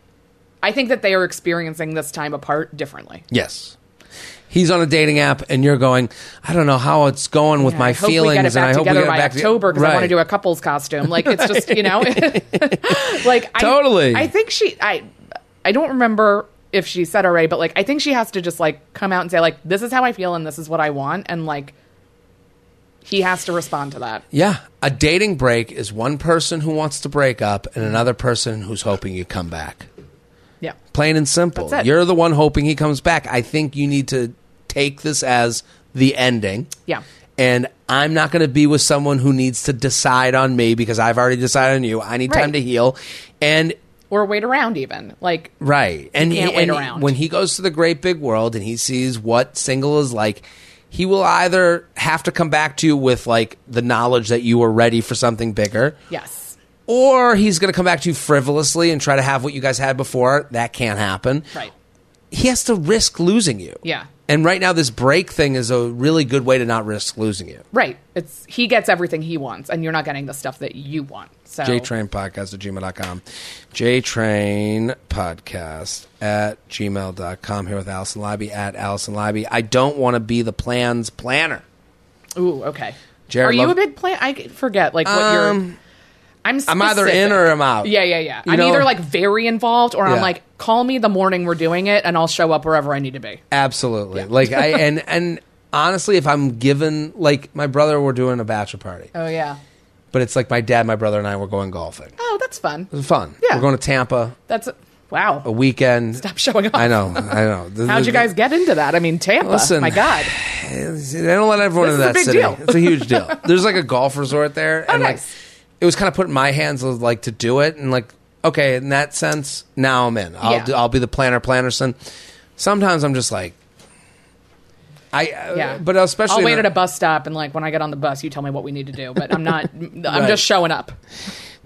I think that they are experiencing this time apart differently. Yes. He's on a dating app, and you're going. I don't know how it's going with Yeah, my I feelings, we get it and I hope we together get it by back to- October because I want to do a couple's costume. Like it's just you know, like I, Totally. I think she. I I don't remember if she said already, but like I think she has to just like come out and say like this is how I feel and this is what I want, and like he has to respond to that. Yeah, a dating break is one person who wants to break up and another person who's hoping you come back. Yeah. Plain and simple. You're the one hoping he comes back. I think you need to take this as the ending. Yeah. And I'm not going to be with someone who needs to decide on me because I've already decided on you. I need time to heal. And Or wait around even. Like Right. And, can't he- wait and around. when he goes to the great big world and he sees what single is like, he will either have to come back to you with like the knowledge that you were ready for something bigger, yes. or he's going to come back to you frivolously and try to have what you guys had before. That can't happen. Right. He has to risk losing you. Yeah. And right now, this break thing is a really good way to not risk losing you. Right. It's he gets everything he wants and you're not getting the stuff that you want. So JTrain Podcast at gmail.com. JTrain Podcast at gmail.com. Here with Alison Leiby at Alison Leiby. I don't want to be the plans planner. Ooh, okay. Jared, Are you love- a big plan? I forget like what you're. Um, I'm. I'm either in or I'm out. Yeah, yeah, yeah. You I'm know- either like very involved or Yeah. I'm like, call me the morning we're doing it, and I'll show up wherever I need to be. Absolutely. Like I and and honestly, if I'm given like my brother, we're doing a bachelor party, Oh yeah. but it's like my dad, my brother, and I were going golfing. Oh, that's fun. It was fun. Yeah. We're going to Tampa That's wow. a weekend. Stop showing off. I know. I know. How'd you guys get into that? I mean, Tampa. Listen. my God. They don't let everyone This in that big city. deal. It's a huge deal. There's like a golf resort there, Oh, and like nice. It was kind of put in my hands like to do it, and like okay, in that sense, now I'm in. I'll Yeah. do, I'll be the planner, plannerson. Sometimes I'm just like, I uh, Yeah. but especially I'll wait a- at a bus stop and like when I get on the bus, you tell me what we need to do. But I'm not. I'm just showing up.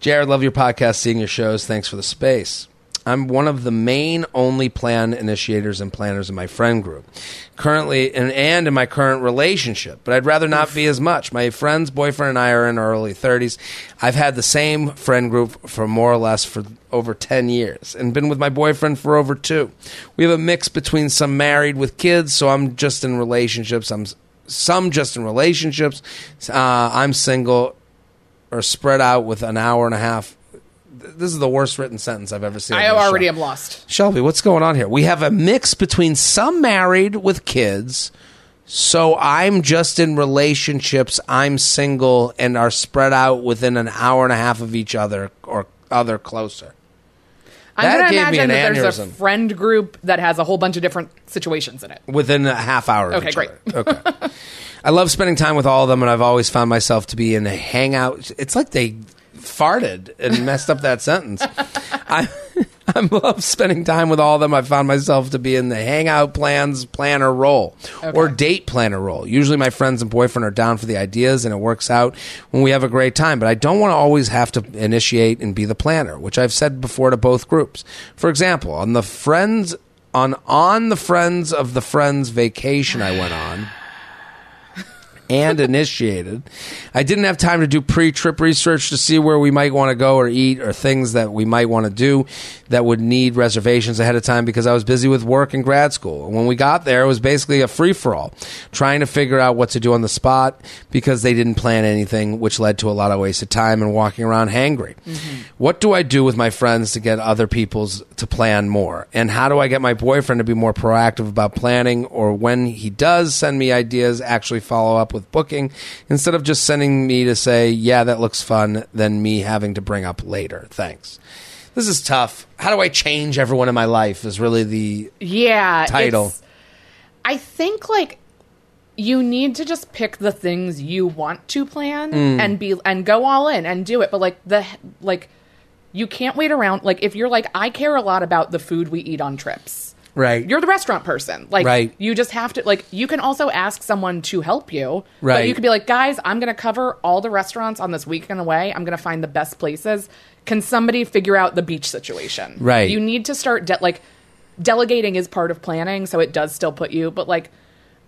Jared, love your podcast, seeing your shows. Thanks for the space. I'm one of the main only plan initiators and planners in my friend group. Currently, and, and in my current relationship, but I'd rather not be as much. My friend's boyfriend and I are in our early 30s. I've had the same friend group for more or less for over 10 years and been with my boyfriend for over two. We have a mix between some married with kids, so I'm just in relationships. I'm some just in relationships. Uh, I'm single or spread out with an hour and a half. Th- This is the worst written sentence I've ever seen. I already show. am lost. Shelby, what's going on here? We have a mix between some married with kids, so I'm just in relationships, I'm single, and are spread out within an hour and a half of each other or other closer. I'm gave me imagine an that there's a friend group that has a whole bunch of different situations in it. Within a half hour. Of Okay, each great. Other. Okay. I love spending time with all of them, and I've always found myself to be in a hangout. It's like they farted and messed up that sentence. I I love spending time with all of them. I found myself to be in the hangout plans planner role or date planner role. Usually, my friends and boyfriend are down for the ideas, and it works out when we have a great time. But I don't want to always have to initiate and be the planner, which I've said before to both groups. For example, on the friends on on the friends of the friends vacation I went on and initiated. I didn't have time to do pre trip research to see where we might want to go or eat or things that we might want to do that would need reservations ahead of time because I was busy with work and grad school. And when we got there, it was basically a free for all, trying to figure out what to do on the spot because they didn't plan anything, which led to a lot of wasted time and walking around hangry. Mm-hmm. What do I do with my friends to get other people's to plan more? And how do I get my boyfriend to be more proactive about planning or when he does send me ideas, actually follow up with booking instead of just sending me to say, yeah, that looks fun, than me having to bring up later. Thanks. This is tough. How do I change everyone in my life? Is really the yeah Title. I think like you need to just pick the things you want to plan Mm. and be and go all in and do it. But like the like you can't wait around. Like if you're like I care a lot about the food we eat on trips. Right. You're the restaurant person. Like Right. you just have to like you can also ask someone to help you. But Right. you could be like, guys, I'm gonna cover all the restaurants on this weekend away. I'm gonna find the best places. Can somebody figure out the beach situation? Right. You need to start de- like delegating is part of planning, so it does still put you, but like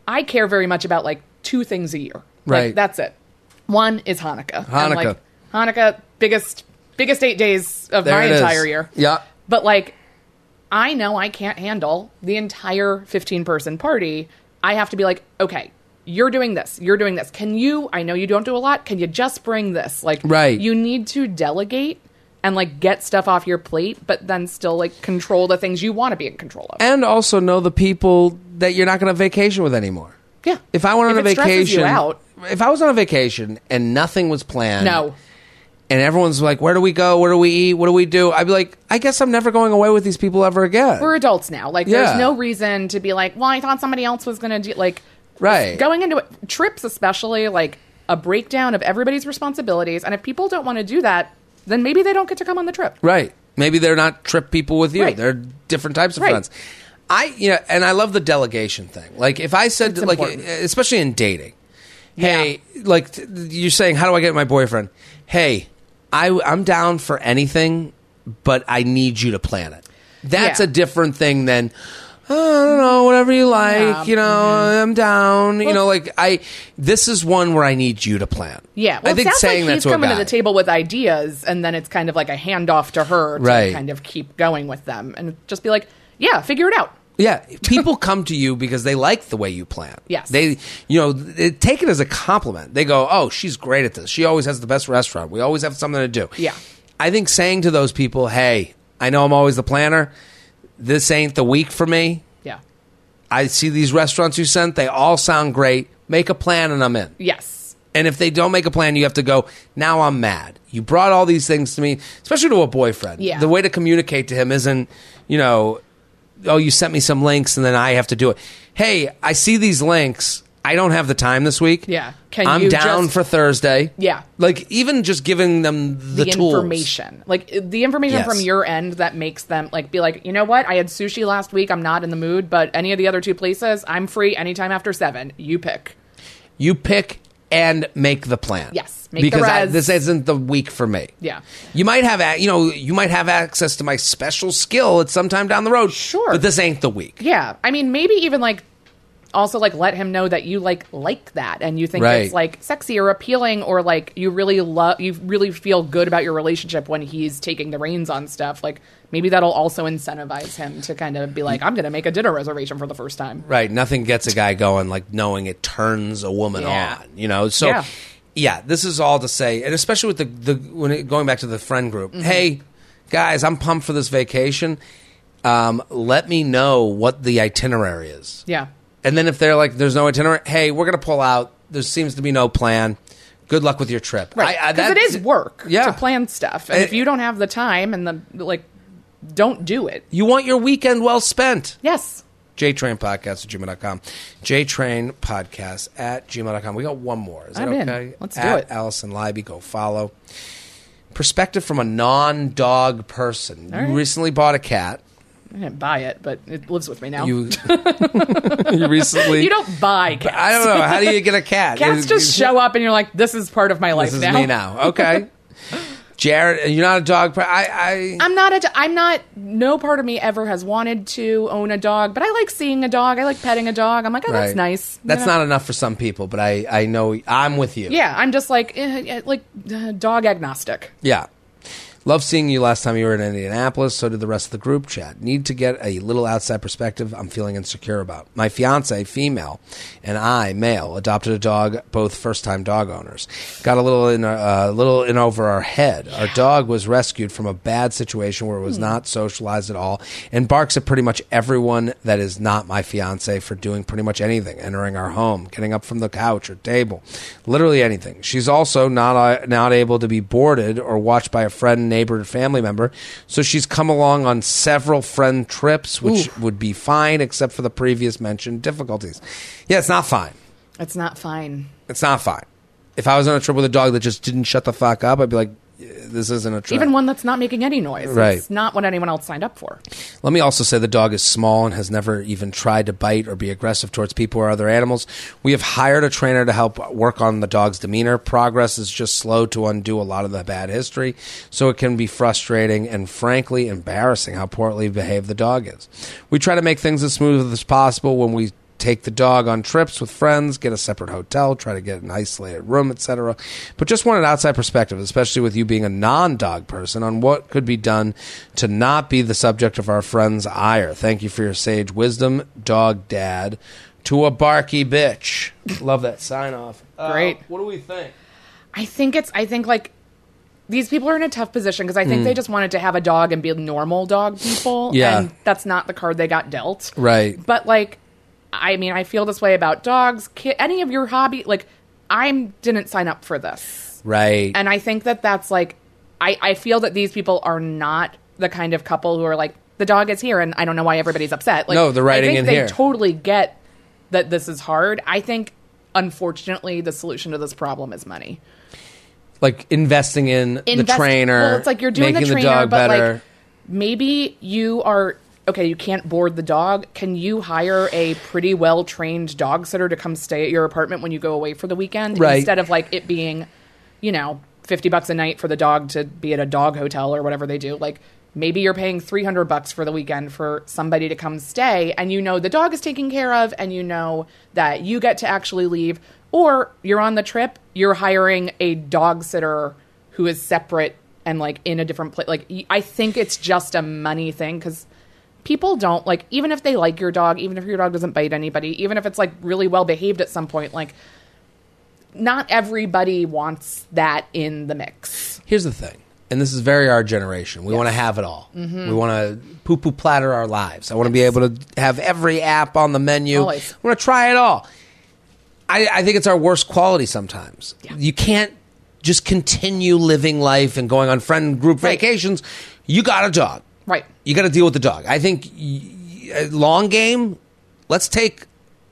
I care very much about like two things a year. Right. Like that's it. One is Hanukkah. And, Hanukkah. like Hanukkah, biggest biggest eight days of There my it is. entire year. Yeah. But like, I know I can't handle the entire 15 person party. I have to be like, okay, you're doing this. You're doing this. Can you, I know you don't do a lot. Can you just bring this? Like, Right. you need to delegate and like get stuff off your plate, but then still like control the things you want to be in control of. and also know the people that you're not going to vacation with anymore. yeah. If I went on If a vacation, out, if I was on a vacation and nothing was planned, no. And everyone's like, "Where do we go? Where do we eat? What do we do?" I'd be like, "I guess I'm never going away with these people ever again." We're adults now. Like, Yeah. there's no reason to be like, well, I thought somebody else was going to do, like, Right. Going into it, trips, especially, like, a breakdown of everybody's responsibilities. And if people don't want to do that, then maybe they don't get to come on the trip. Right. Maybe they're not trip people with you. Right. They're different types of Right. friends. I yeah, and I love the delegation thing. Like if I said It's like important. especially in dating. Hey, like t- you're saying how do I get my boyfriend? Hey, I I'm down for anything, but I need you to plan it. That's Yeah. a different thing than "Oh, I don't know, whatever you like, Yeah. Mm-hmm. you know, I'm down. you know, like I this is one where I need you to plan. Yeah, well, I think saying like he's a coming to the table with ideas, and then it's kind of like a handoff to her to Right. kind of keep going with them, and just be like, "Yeah, figure it out." Yeah, people come to you because they like the way you plan. Yes. they you know they take it as a compliment. They go, "Oh, she's great at this. She always has the best restaurant. We always have something to do." Yeah. I think saying to those people, "Hey, I know I'm always the planner. This ain't the week for me. Yeah. I see these restaurants you sent. They all sound great. Make a plan, and I'm in." Yes. And if they don't make a plan, you have to go, now I'm mad. You brought all these things to me, especially to a boyfriend. Yeah. The way to communicate to him isn't, you know, oh, you sent me some links and then I have to do it. Hey, I see these links. I don't have the time this week. Yeah. Can I'm you down just- for Thursday. Yeah. Like even just giving them the, the, tools. information like the information Yes. from your end that makes them like be like you know what i had sushi last week i'm not in the mood but any of the other two places i'm free anytime after seven you pick You pick and make the plan. Yes, make the because I, this isn't the week for me. Yeah. You might have, a- you know, you might have access to my special skill at some time down the road. Sure. but this ain't the week. yeah i mean maybe even like also like let him know that you like like that and you think Right. it's like sexy or appealing or like you really love you really feel good about your relationship when he's taking the reins on stuff like maybe that'll also incentivize him to kind of be like i'm gonna make a dinner reservation for the first time Right. Nothing gets a guy going like knowing it turns a woman Yeah. on. You know. So, Yeah. Yeah. this is all to say, and especially with the the when it, going back to the friend group. Mm-hmm. Hey, guys, I'm pumped for this vacation. Um, let me know what the itinerary is. yeah And then if they're like, "There's no itinerary," hey, we're gonna pull out. There seems to be no plan. Good luck with your trip. Right. I- I- Because it is work Yeah. to plan stuff. And Eh, if you don't have the time and the, like, don't do it. You want your weekend well spent. Yes. JTrain Podcast at gmail.com. JTrain Podcast at gmail.com. We got one more. Is that I'm in. okay? Let's do it. Alison Leiby. Go follow. Perspective from a non dog person. You recently bought a cat. I didn't buy it, but it lives with me now. You, you recently. You don't buy cats. I don't know. How do you get a cat? Cats just show up and you're like, this is part of my life This is now. me now. Okay. Jared, you're not a dog. per- I, I, I'm not a. I'm not. No part of me ever has wanted to own a dog, but I like seeing a dog. I like petting a dog. I'm like, oh, that's Right. nice. That's not enough for some people, but I, I know I'm with you. Yeah, I'm just like, eh, eh, like uh, dog agnostic. Yeah. Love seeing you last time you were in Indianapolis. So did the rest of the group chat. Need to get a little outside perspective I'm feeling insecure about. My fiance, female, and I, male, adopted a dog, both first time dog owners. Got a little in, a uh, little in over our head. Our dog was rescued from a bad situation where it was not socialized at all and barks at pretty much everyone that is not my fiance for doing pretty much anything, entering our home, getting up from the couch or table, literally anything. She's also not uh, not able to be boarded or watched by a friend, neighbor, or family member, so she's come along on several friend trips, which would be fine except for the previous mentioned difficulties. Yeah, it's not fine. It's not fine. It's not fine. If I was on a trip with a dog that just didn't shut the fuck up, I'd be like, this isn't a trip. Even one that's not making any noise. Right. It's not what anyone else signed up for. Let me also say the dog is small and has never even tried to bite or be aggressive towards people or other animals. We have hired a trainer to help work on the dog's demeanor. Progress is just slow to undo a lot of the bad history, so it can be frustrating and frankly embarrassing how poorly behaved the dog is. We try to make things as smooth as possible when we take the dog on trips with friends, get a separate hotel, try to get an isolated room, etc. But just want an outside perspective, especially with you being a non-dog person, on what could be done to not be the subject of our friends' ire. Thank you for your sage wisdom, dog dad. To a barky bitch. Love that sign off. Uh, Great. what do we think? I think it's. I think like these people are in a tough position because I think hmm. they just wanted to have a dog and be normal dog people. Yeah. and that's not the card they got dealt. Right. But like, I mean, I feel this way about dogs. Ki- any of your hobby, like, I didn't sign up for this, Right. and I think that that's like, I I feel that these people are not the kind of couple who are like, the dog is here, and I don't know why everybody's upset. Like, No, they're writing I think in they here. Totally get that this is hard. I think. Unfortunately, the solution to this problem is money. like investing in the trainer. Well, it's like you're doing the trainer, dog but better. like maybe you are okay. You can't board the dog. Can you hire a pretty well trained dog sitter to come stay at your apartment when you go away for the weekend Right. instead of like it being, you know, fifty bucks a night for the dog to be at a dog hotel or whatever they do. Like maybe you're paying three hundred bucks for the weekend for somebody to come stay, and you know the dog is taken care of, and you know that you get to actually leave. Or you're on the trip, you're hiring a dog sitter who is separate and like in a different place. Like I think it's just a money thing because people don't like even if they like your dog, even if your dog doesn't bite anybody, even if it's like really well behaved at some point, like not everybody wants that in the mix. Here's the thing, and this is very our generation. We want to have it all. Mm-hmm. We want to poo poo platter our lives. I want to be able to have every app on the menu. Always. I want to try it all. I, I think it's our worst quality sometimes. You can't just continue living life and going on friend group Right. vacations. You got a dog. Right. You got to deal with the dog. I think long game. Let's take.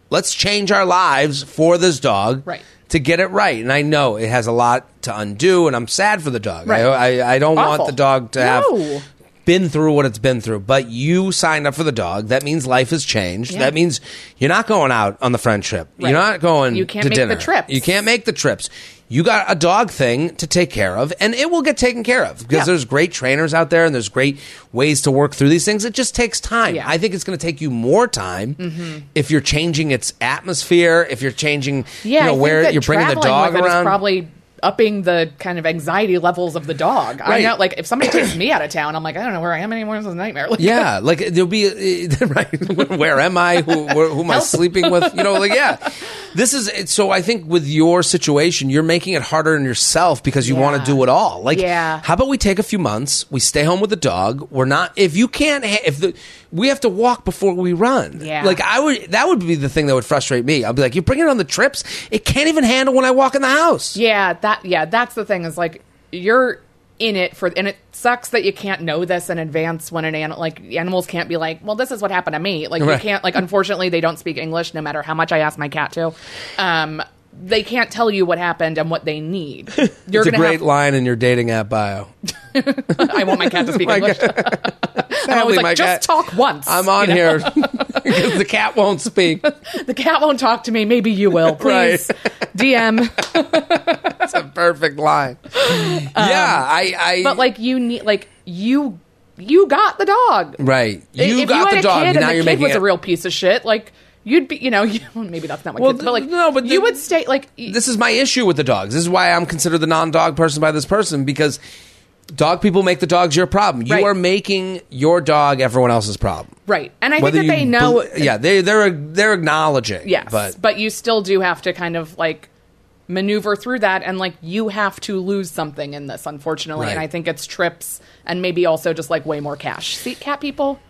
Let's change our lives for this dog. Right. To get it right, and I know it has a lot to undo, and I'm sad for the dog. Right. I, I, I don't want the dog to No. have been through what it's been through. But you signed up for the dog. That means life has changed. Yeah. That means you're not going out on the friend trip. Right. You're not going. You can't to make the dinner. trips. You can't make the trips. You got a dog thing to take care of, and it will get taken care of because Yeah. there's great trainers out there and there's great ways to work through these things. It just takes time. Yeah. Mm-hmm. I think it's going to take you more time if you're changing its atmosphere, if you're changing, Yeah, you know, where you're bringing the dog with it is around. probably upping the kind of anxiety levels of the dog. I know, like if somebody takes me out of town, I'm like, I don't know where I am anymore. This is a nightmare. Like, Yeah, like there'll be right. Where am I? Who, where, who am I sleeping with? You know, like yeah. This is so. I think with your situation, you're making it harder on yourself because you want to do it all. Like, Yeah. how about we take a few months? We stay home with the dog. We're not. If you can't, ha- if the we have to walk before we run. Yeah. Like I would. That would be the thing that would frustrate me. I'll be like, you bring it on the trips. It can't even handle when I walk in the house. Yeah, that yeah, that's the thing is like you're in it for and it sucks that you can't know this in advance when an animal like animals can't be like, well, this is what happened to me. Like Right. you can't like unfortunately they don't speak English no matter how much I ask my cat to. Um they can't tell you what happened and what they need. You're It's a great have line in your dating app bio. I want my cat to speak English. I'm always my like, just cat- talk once. I'm on you know? here because the cat won't speak. The cat won't talk to me. Maybe you will. Please DM. That's a perfect line. yeah, I, I. Um, But like you need like you you got the dog. right, you if got you had the a dog. kid now and the you're kid making was it. a real piece of shit, like you'd be, you know, you, maybe that's not my Well, kids, but like no, but you the- would stay like y- this is my issue with the dogs. This is why I'm considered the non-dog person by this person because Dog people make the dogs your problem. You Right. are making your dog everyone else's problem. Right. And I Whether think that they know. bel- yeah, they they're they're acknowledging. Yes, but but you still do have to kind of like maneuver through that, and like you have to lose something in this, unfortunately. And I think it's trips and maybe also just like way more cash. See, cat people,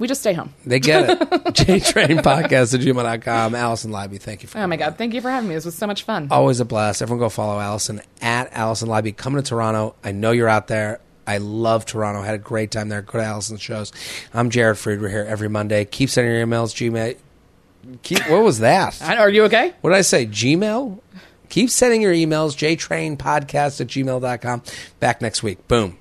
we just stay home. they get it. JTrain podcast at gmail.com. Alison Leiby, thank you for Oh my god, thank you for having me. This was so much fun. Always a blast. Everyone go follow Alison at Alison Leiby. Coming to Toronto. I know you're out there. I love Toronto. Had a great time there. Go to Alison's shows. I'm Jared Freid. We're here every Monday. Keep sending your emails. Gmail. Keep, what was that? I- Are you okay? What did I say? Gmail? Keep sending your emails. JTrainPodcast at gmail.com. Back next week. Boom.